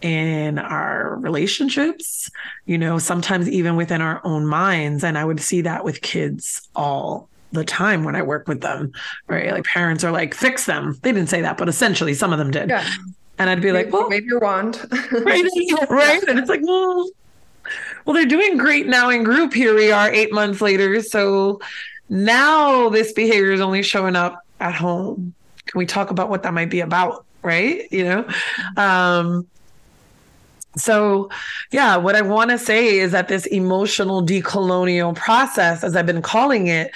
in our relationships, you know, sometimes even within our own minds. And I would see that with kids all the time when I work with them, right? Like parents are like, fix them. They didn't say that, but essentially some of them did. Yeah. And I'd be maybe, like, well, maybe your wand. right. Right. And it's like, well, well, they're doing great now in group. Here we are eight months later. So now this behavior is only showing up at home. Can we talk about what that might be about? Right. You know? Um, so, yeah, what I want to say is that this emotional decolonial process, as I've been calling it,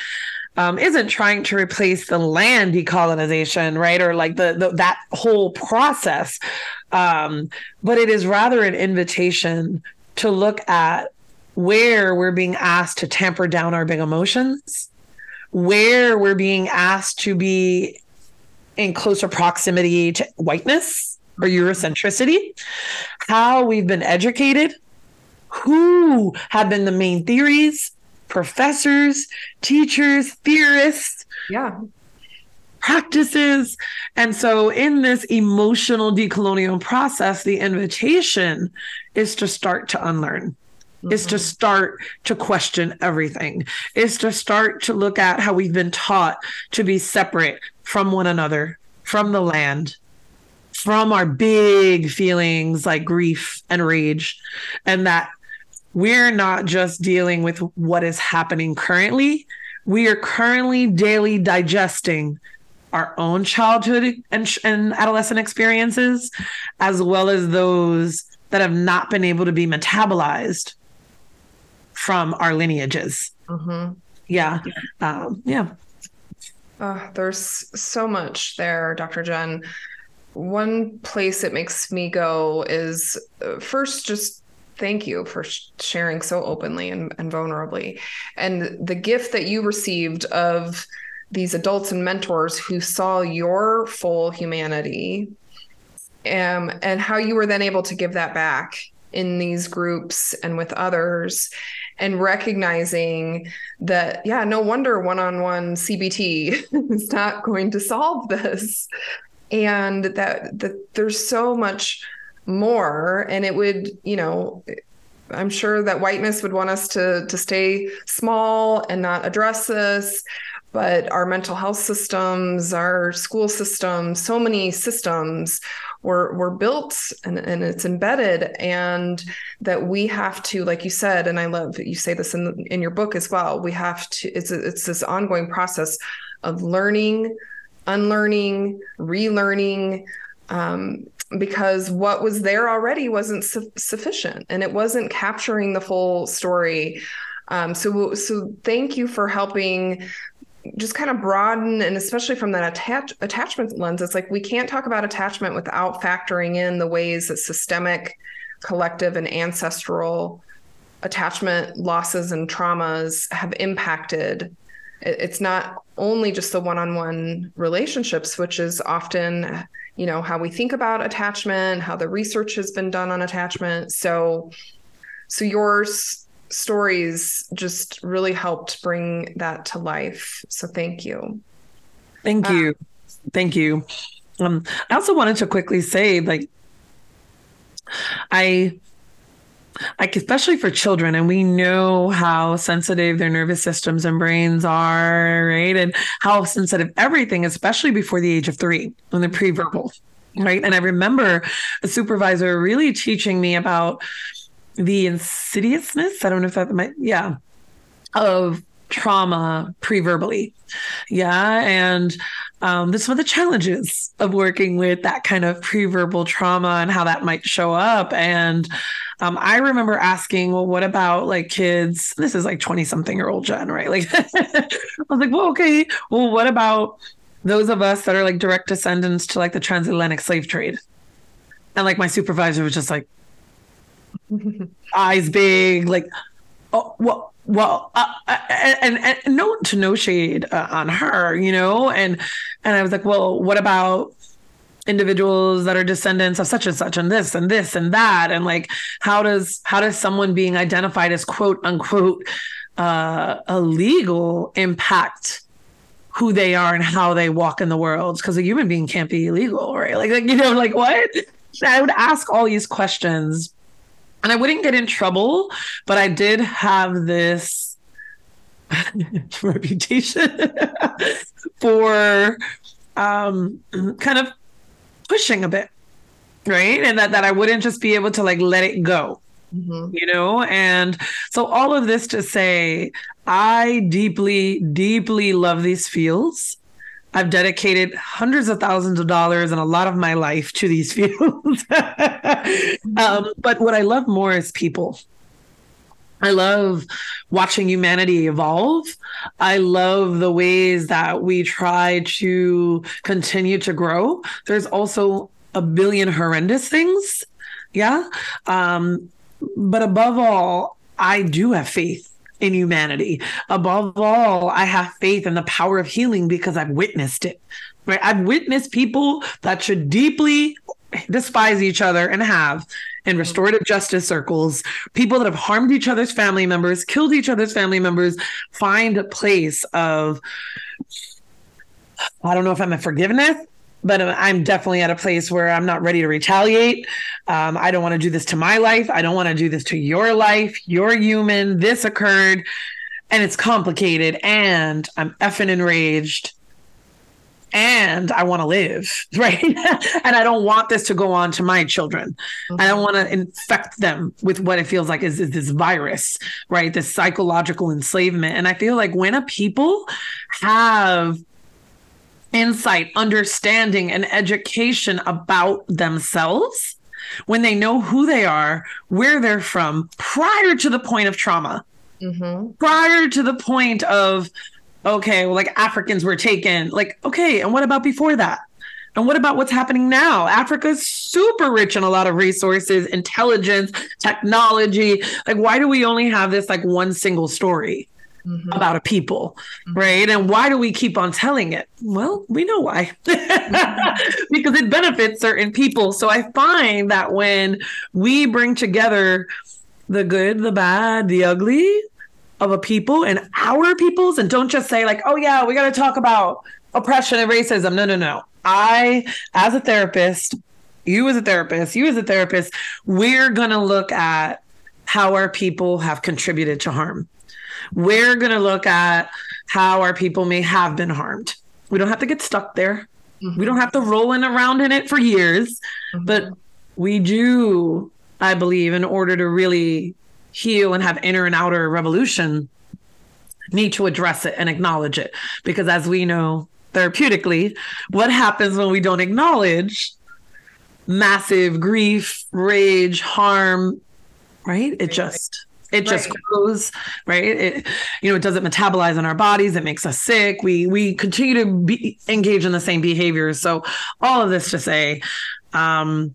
um, isn't trying to replace the land decolonization, right? Or like the, the that whole process. Um, but it is rather an invitation to look at where we're being asked to tamper down our big emotions, where we're being asked to be in closer proximity to whiteness or Eurocentricity, how we've been educated, who have been the main theories, professors, teachers, theorists. Yeah practices. And so, in this emotional decolonial process, the invitation is to start to unlearn. Mm-hmm. Is to start to question everything, is to start to look at how we've been taught to be separate from one another, from the land, from our big feelings like grief and rage, and that we're not just dealing with what is happening currently, we are currently daily digesting our own childhood and, and adolescent experiences, as well as those that have not been able to be metabolized from our lineages. Mm-hmm. Yeah. Um, yeah. Uh, there's so much there, Dr. Jen. One place it makes me go is uh, first just thank you for sharing so openly and, and vulnerably. And the gift that you received of these adults and mentors who saw your full humanity um, and how you were then able to give that back in these groups and with others and recognizing that yeah no wonder one-on-one cbt is not going to solve this. And that that there's so much more and it would you know i'm sure that whiteness would want us to to stay small and not address this but our mental health systems, our school systems, so many systems were were built and, and it's embedded and that we have to like you said and i love that you say this in in your book as well we have to it's it's this ongoing process of learning unlearning relearning um, because what was there already wasn't su- sufficient and it wasn't capturing the full story. Um, so so thank you for helping just kind of broaden and especially from that attach, attachment lens it's like we can't talk about attachment without factoring in the ways that systemic collective and ancestral attachment losses and traumas have impacted. It's not only just the one-on-one relationships which is often you know how we think about attachment how the research has been done on attachment. So so yours stories just really helped bring that to life. So thank you. Thank you. thank you. Um, I also wanted to quickly say, like, I like especially for children and we know how sensitive their nervous systems and brains are right and how sensitive everything especially before the age of three when they're pre-verbal right and i remember a supervisor really teaching me about the insidiousness. I don't know if that might, yeah, of trauma pre-verbally. Yeah. And um, this is one of the challenges of working with that kind of pre-verbal trauma and how that might show up. And um, I remember asking, well, what about like kids? This is like 20 something year old Jen, right? Like, I was like, well, okay. Well, what about those of us that are like direct descendants to like the transatlantic slave trade? And like my supervisor was just like, eyes big, like, oh, well, well, uh, uh and, and, and no to no shade uh, on her, you know, and and I was like, well, what about individuals that are descendants of such and such and this and this and that? And like how does how does someone being identified as quote unquote uh illegal impact who they are and how they walk in the world? Because a human being can't be illegal right? Like, like you know like what? I would ask all these questions and I wouldn't get in trouble, but I did have this reputation for um, kind of pushing a bit, right? And that that I wouldn't just be able to like let it go. Mm-hmm. You know, and so all of this to say, I deeply, deeply love these fields. I've dedicated hundreds of thousands of dollars and a lot of my life to these fields. um, but what I love more is people. I love watching humanity evolve. I love the ways that we try to continue to grow. There's also a billion horrendous things. Yeah. Um, but above all, I do have faith in humanity. Above all, I have faith in the power of healing because I've witnessed it. Right? I've witnessed people that should deeply despise each other and have in mm-hmm. restorative justice circles, people that have harmed each other's family members, killed each other's family members, find a place of I don't know if I'm a forgiveness, but I'm definitely at a place where I'm not ready to retaliate. Um, I don't want to do this to my life. I don't want to do this to your life. You're human. This occurred and it's complicated and I'm effing enraged and I want to live, right? and I don't want this to go on to my children. Mm-hmm. I don't want to infect them with what it feels like is, is this virus, right? This psychological enslavement. And I feel like when a people have insight, understanding, and education about themselves when they know who they are, where they're from, prior to the point of trauma, mm-hmm. prior to the point of, okay, well, like Africans were taken. Like, okay, and what about before that? And what about what's happening now? Africa's super rich in a lot of resources, intelligence, technology. Like, why do we only have this like one single story? Mm-hmm. about a people, mm-hmm. right? And why do we keep on telling it? Well, we know why. because it benefits certain people. So I find that when we bring together the good, the bad, the ugly of a people and our peoples, and don't just say, like, oh, yeah, we got to talk about oppression and racism. No, no, no. I, as a therapist, you as a therapist, you as a therapist, we're going to look at how our people have contributed to harm we're going to look at how our people may have been harmed. We don't have to get stuck there. Mm-hmm. We don't have to roll in around in it for years, mm-hmm. but we do, I believe, in order to really heal and have inner and outer revolution, need to address it and acknowledge it. Because as we know therapeutically, what happens when we don't acknowledge massive grief, rage, harm, right? It just it just right. grows right it you know it doesn't metabolize in our bodies it makes us sick we we continue to be engage in the same behaviors so all of this to say um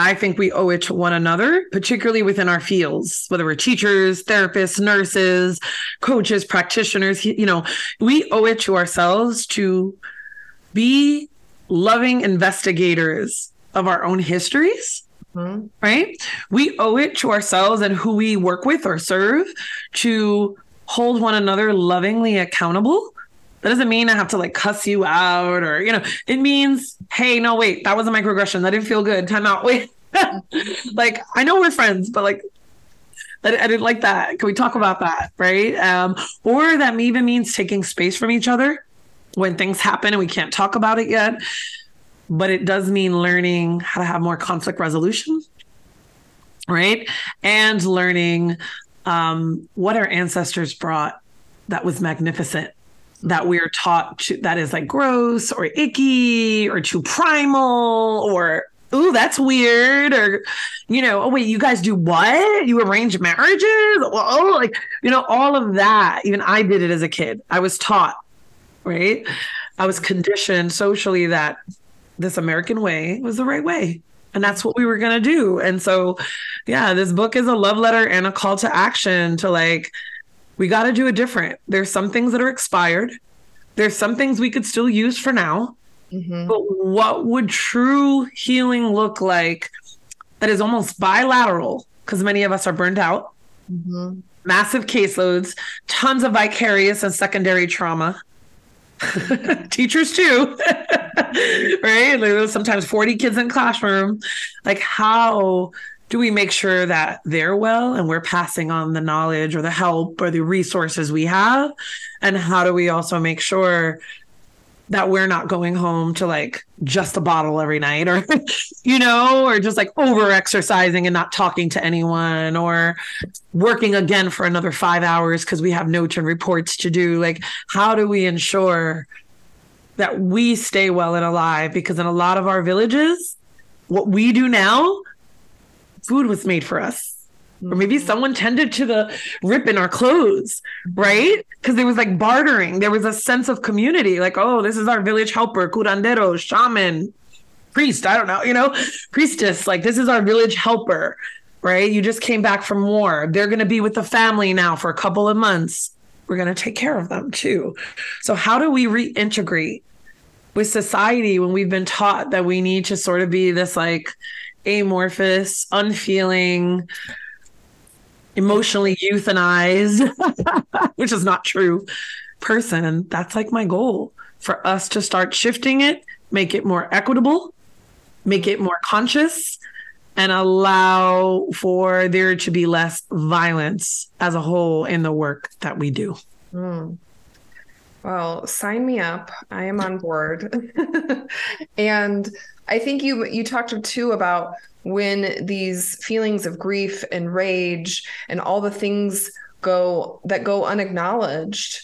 I think we owe it to one another, particularly within our fields, whether we're teachers, therapists, nurses, coaches, practitioners. You know, we owe it to ourselves to be loving investigators of our own histories. Mm-hmm. Right? We owe it to ourselves and who we work with or serve to hold one another lovingly accountable that doesn't mean I have to like cuss you out or, you know, it means, hey, no, wait, that was a microaggression. That didn't feel good. Time out. Wait. like, I know we're friends, but like, I, didn't like that. Can we talk about that? Right. Um, or that even means taking space from each other when things happen and we can't talk about it yet. But it does mean learning how to have more conflict resolution. Right. And learning um, what our ancestors brought that was magnificent that we're taught to, that is like gross or icky or too primal or ooh that's weird or you know oh wait you guys do what you arrange marriages oh like you know all of that even i did it as a kid i was taught right i was conditioned socially that this american way was the right way and that's what we were going to do and so yeah this book is a love letter and a call to action to like we got to do it different. There's some things that are expired. There's some things we could still use for now. Mm-hmm. But what would true healing look like that is almost bilateral? Because many of us are burned out, mm-hmm. massive caseloads, tons of vicarious and secondary trauma. Teachers too, right? Like sometimes 40 kids in classroom. Like how do we make sure that they're well and we're passing on the knowledge or the help or the resources we have and how do we also make sure that we're not going home to like just a bottle every night or you know or just like over exercising and not talking to anyone or working again for another 5 hours cuz we have notes and reports to do like how do we ensure that we stay well and alive because in a lot of our villages what we do now food was made for us. Or maybe mm-hmm. someone tended to the rip in our clothes, right? Because there was like bartering. There was a sense of community, like, oh, this is our village helper, curandero, shaman, priest. I don't know, you know, priestess. Like, this is our village helper, right? You just came back from war. They're going to be with the family now for a couple of months. We're going to take care of them too. So, how do we reintegrate with society when we've been taught that we need to sort of be this like, amorphous, unfeeling, emotionally euthanized, which is not true, person. That's like my goal for us to start shifting it, make it more equitable, make it more conscious, and allow for there to be less violence as a whole in the work that we do. Mm. Well, sign me up. I am on board. and I think you you talked too about when these feelings of grief and rage and all the things go that go unacknowledged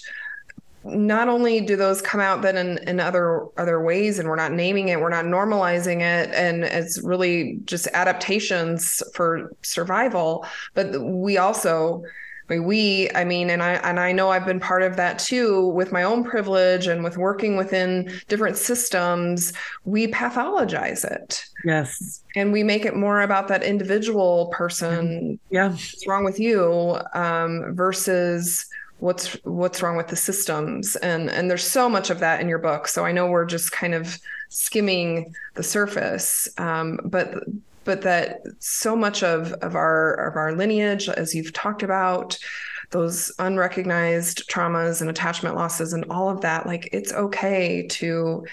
not only do those come out then in, in other other ways and we're not naming it we're not normalizing it and it's really just adaptations for survival but we also We i mean and i and i know i've been part of that too with my own privilege and with working within different systems we pathologize it. Yes. And we make it more about that individual person. Yeah. What's wrong with you um, versus what's what's wrong with the systems. And and there's so much of that in your book. So i know we're just kind of skimming the surface. Um, but but that so much of of our of our lineage as you've talked about those unrecognized traumas and attachment losses and all of that like it's okay to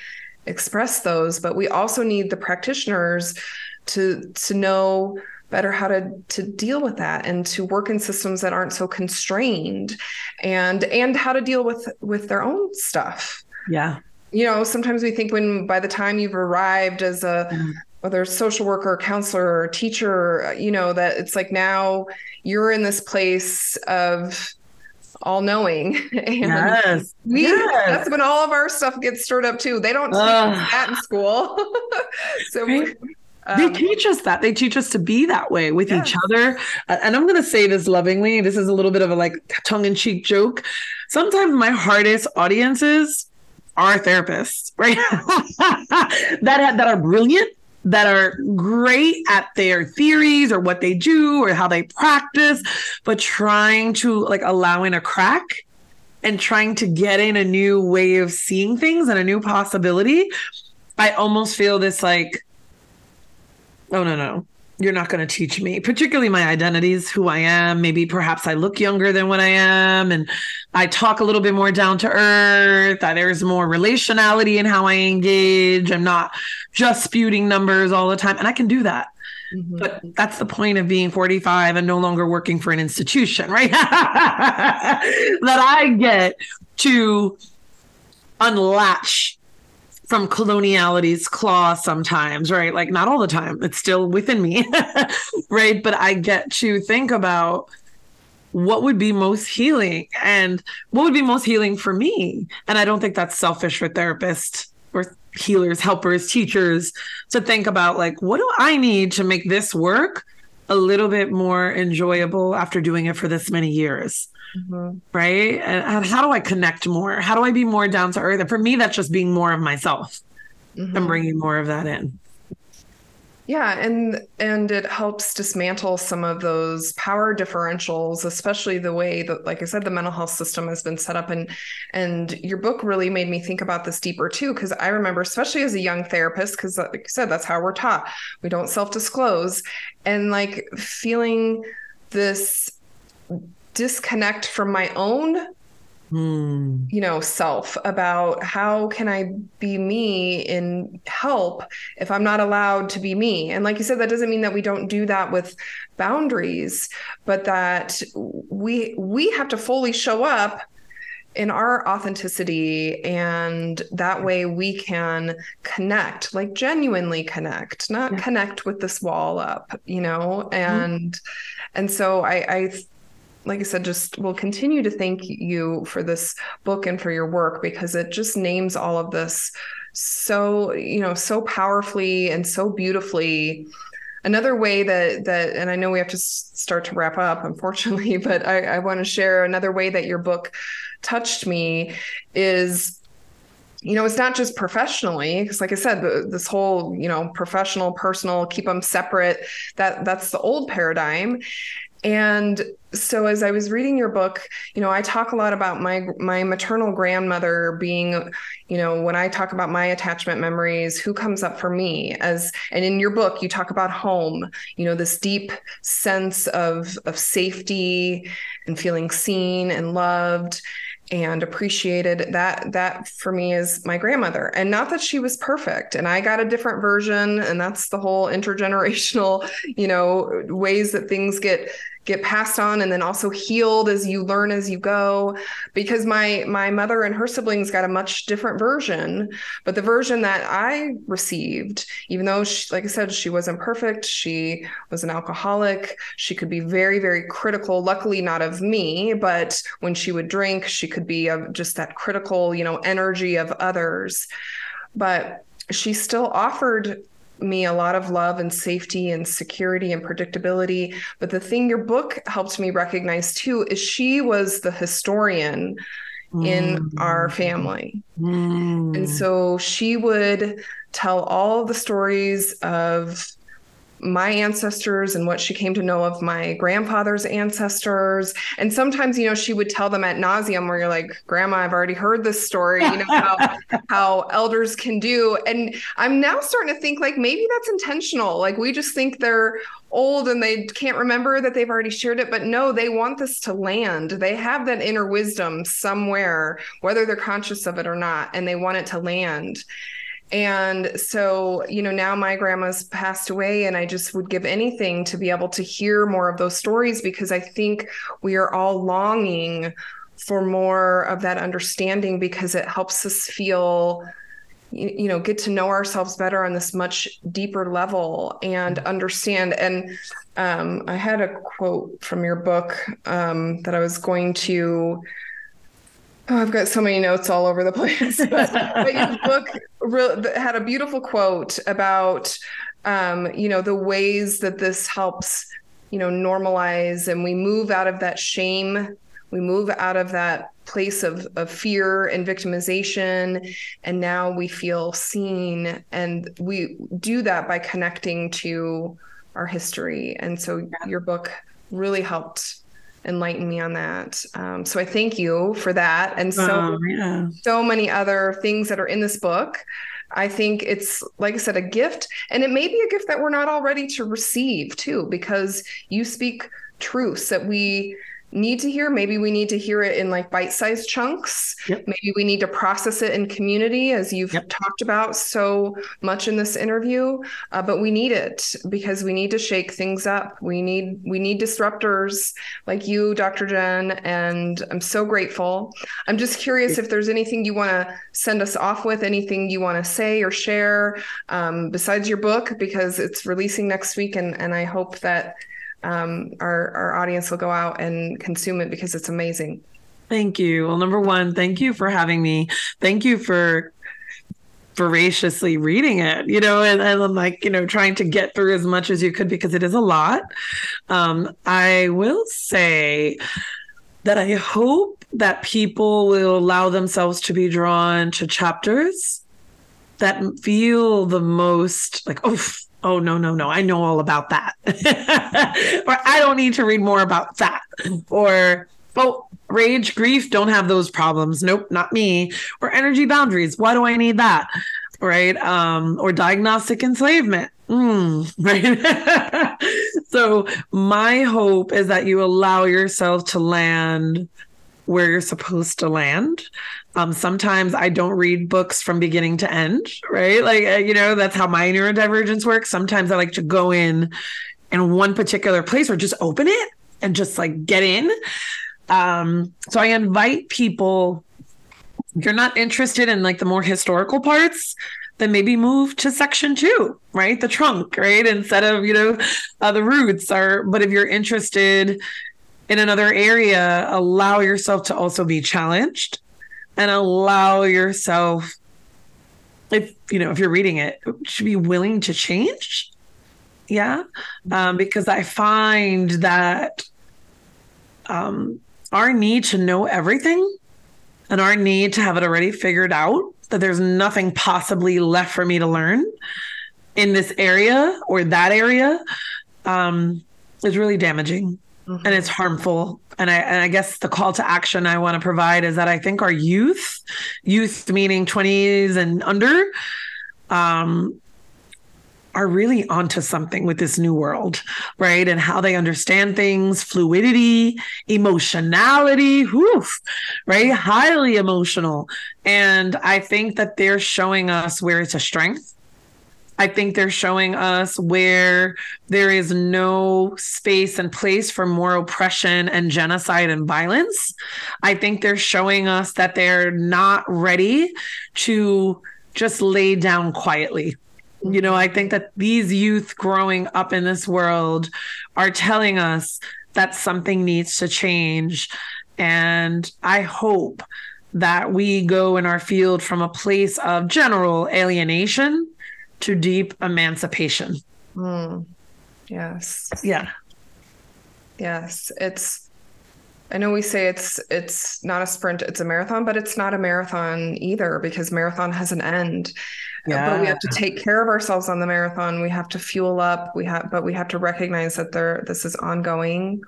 express those but we also need the practitioners to to know better how to to deal with that and to work in systems that aren't so constrained and and how to deal with with their own stuff. Yeah. You know sometimes we think when by the time you've arrived as a mm. Whether social worker counselor or teacher you know that it's like now you're in this place of all knowing. and yes. We, yes. that's when all of our stuff gets stirred up too. They don't teach that in school. so right. Um, they teach us that. They teach us to be that way with yes. each other. And I'm going to say this lovingly. This is a little bit of a like tongue in cheek joke. Sometimes my hardest audiences are therapists, right? that, that are brilliant that are great at their theories or what they do or how they practice, but trying to like allowing a crack and trying to get in a new way of seeing things and a new possibility. I almost feel this like, oh, no, no you're not going to teach me, particularly my identities, who I am. Maybe perhaps I look younger than what I am, and I talk a little bit more down to earth. There's more relationality in how I engage. I'm not just spewing numbers all the time, and I can do that. Mm-hmm. But that's the point of being 45 and no longer working for an institution, right? that I get to unlatch from coloniality's claw sometimes, right? Like not all the time. It's still within me. right. But I get to think about what would be most healing and what would be most healing for me. And I don't think that's selfish for therapists or healers, helpers, teachers to think about like, what do I need to make this work a little bit more enjoyable after doing it for this many years? Mm-hmm. right? And, how do I connect more? How do I be more down to earth? And for me, that's just being more of myself mm-hmm. and bringing more of that in. Yeah, and and it helps dismantle some of those power differentials, especially the way that, like I said, the mental health system has been set up. And and your book really made me think about this deeper too, because I remember, especially as a young therapist, because like I said, that's how we're taught. We don't self disclose, and like feeling this disconnect from my own mm. you know self about how can i be me in help if i'm not allowed to be me and like you said that doesn't mean that we don't do that with boundaries but that we we have to fully show up in our authenticity and that way we can connect like genuinely connect not yeah. connect with this wall up you know mm-hmm. and mm-hmm. and so i i like I said, just will continue to thank you for this book and for your work because it just names all of this so, you know, so powerfully and so beautifully. Another way that that, and I know we have to start to wrap up, unfortunately, but I, I want to share another way that your book touched me is you know, it's not just professionally, because like I said, this whole, you know, professional, personal, keep them separate, that that's the old paradigm. And so as I was reading your book, you know, I talk a lot about my my maternal grandmother being, you know, when I talk about my attachment memories, who comes up for me as and in your book you talk about home, you know, this deep sense of of safety and feeling seen and loved and appreciated. That that for me is my grandmother. And not that she was perfect and i got a different version and that's the whole intergenerational you know ways that things get get passed on and then also healed as you learn as you go. Because my my mother and her siblings got a much different version but the version that i received even though she, like i said she wasn't perfect she was an alcoholic she could be very very critical luckily not of me but when she would drink she could be of just that critical you know energy of others. But she still offered me a lot of love and safety and security and predictability. But the thing your book helped me recognize too is she was the historian mm. in our family. Mm. And so she would tell all the stories of my ancestors and what she came to know of my grandfather's ancestors. And sometimes, you know, she would tell them at nauseum where you're like, Grandma, I've already heard this story, you know, how, how elders can do. And I'm now starting to think like maybe that's intentional. Like we just think they're old and they can't remember that they've already shared it. But no, they want this to land. They have that inner wisdom somewhere, whether they're conscious of it or not, and they want it to land. And so, you know, now my grandma's passed away, and I just would give anything to be able to hear more of those stories because I think we are all longing for more of that understanding because it helps us feel you, know get to know ourselves better on this much deeper level and understand. And um, i had a quote from your book um, that i was going to Oh, I've got so many notes all over the place. but, but your book re- had a beautiful quote about, um, you know, the ways that this helps, you know, normalize and we move out of that shame we move out of that place of, of fear and victimization and now we feel seen and we do that by connecting to our history and so yeah. your book really helped enlighten me on that um, so i thank you for that and so oh, yeah. so many other things that are in this book I think it's, like I said, a gift. And it may be a gift that we're not all ready to receive, too, because you speak truths that we need to hear. Maybe we need to hear it in like bite sized chunks. Yep. Maybe we need to process it in community, as you've yep. talked about so much in this interview. Uh, but we need it because we need to shake things up. We need we need disruptors like you, Dr. Jen, and I'm so grateful. I'm just curious if there's anything you want to send us off with, anything you want to say or share um, besides your book because it's releasing next week, and and I hope that um, our our audience will go out and consume it because it's amazing. Thank you. Well, number one, thank you for having me. Thank you for voraciously reading it, you know, and, and like, you know, trying to get through as much as you could because it is a lot. Um, I will say that I hope that people will allow themselves to be drawn to chapters that feel the most like, oh, oh no no no. I know all about that. Or i don't need to read more about that. Or oh rage grief don't have those problems. Nope not me. Or energy boundaries. Why do i need that? Right? Um or diagnostic enslavement. Mm, right? So my hope is that you allow yourself to land where you're supposed to land um, sometimes I don't read books from beginning to end, right? Like, uh, you know, that's how my neurodivergence works. Sometimes I like to go in in one particular place or just open it and just like get in. Um, so I invite people, if you're not interested in like the more historical parts, then maybe move to section two, right? The trunk, right? Instead of, you know, uh, the roots are, but if you're interested in another area, allow yourself to also be challenged and allow yourself if you know if you're reading it should be willing to change. Yeah. Um, because i find that um, our need to know everything and our need to have it already figured out that there's nothing possibly left for me to learn in this area or that area um, is really damaging mm-hmm. and it's harmful and I, and I guess the call to action I want to provide is that I think our youth, youth meaning 20s and under, um, are really onto something with this new world, right? And how they understand things, fluidity, emotionality, whew, right? Highly emotional. And I think that they're showing us where it's a strength I think they're showing us where there is no space and place for more oppression and genocide and violence. I think they're showing us that they're not ready to just lay down quietly. You know, I think that these youth growing up in this world are telling us that something needs to change. And I hope that we go in our field from a place of general alienation to deep emancipation. Mm. Yes. Yeah. Yes. It's I know we say it's it's not a sprint, it's a marathon, but it's not a marathon either because marathon has an end. Yeah. But we have to take care of ourselves on the marathon. We have to fuel up. We have but we have to recognize that there this is ongoing.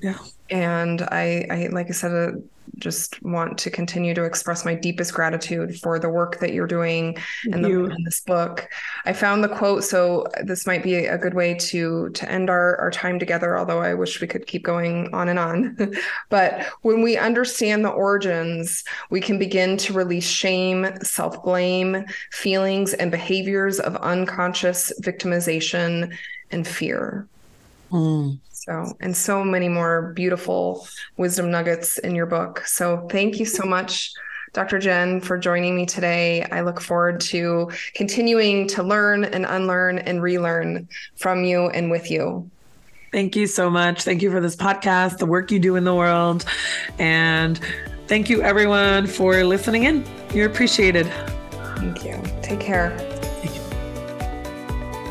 Yeah. And I I like I said uh, just want to continue to express my deepest gratitude for the work that you're doing and, the, and this book. I found the quote, so this might be a good way to to end our, our time together, although I wish we could keep going on and on. but when we understand the origins, we can begin to release shame, self-blame, feelings, and behaviors of unconscious victimization and fear. Mm. So, and so many more beautiful wisdom nuggets in your book. So, thank you so much, Dr. Jen, for joining me today. I look forward to continuing to learn and unlearn and relearn from you and with you. Thank you so much. Thank you for this podcast, the work you do in the world. And thank you, everyone, for listening in. You're appreciated. Thank you. Take care.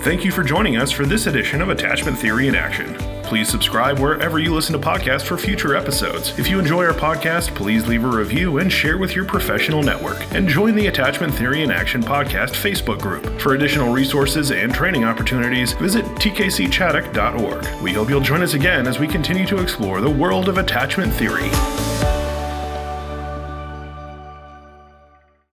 Thank you for joining us for this edition of Attachment Theory in Action. Please subscribe wherever you listen to podcasts for future episodes. If you enjoy our podcast, please leave a review and share with your professional network. And join the Attachment Theory in Action podcast Facebook group. For additional resources and training opportunities, visit tkcchaddock.org. We hope you'll join us again as we continue to explore the world of attachment theory.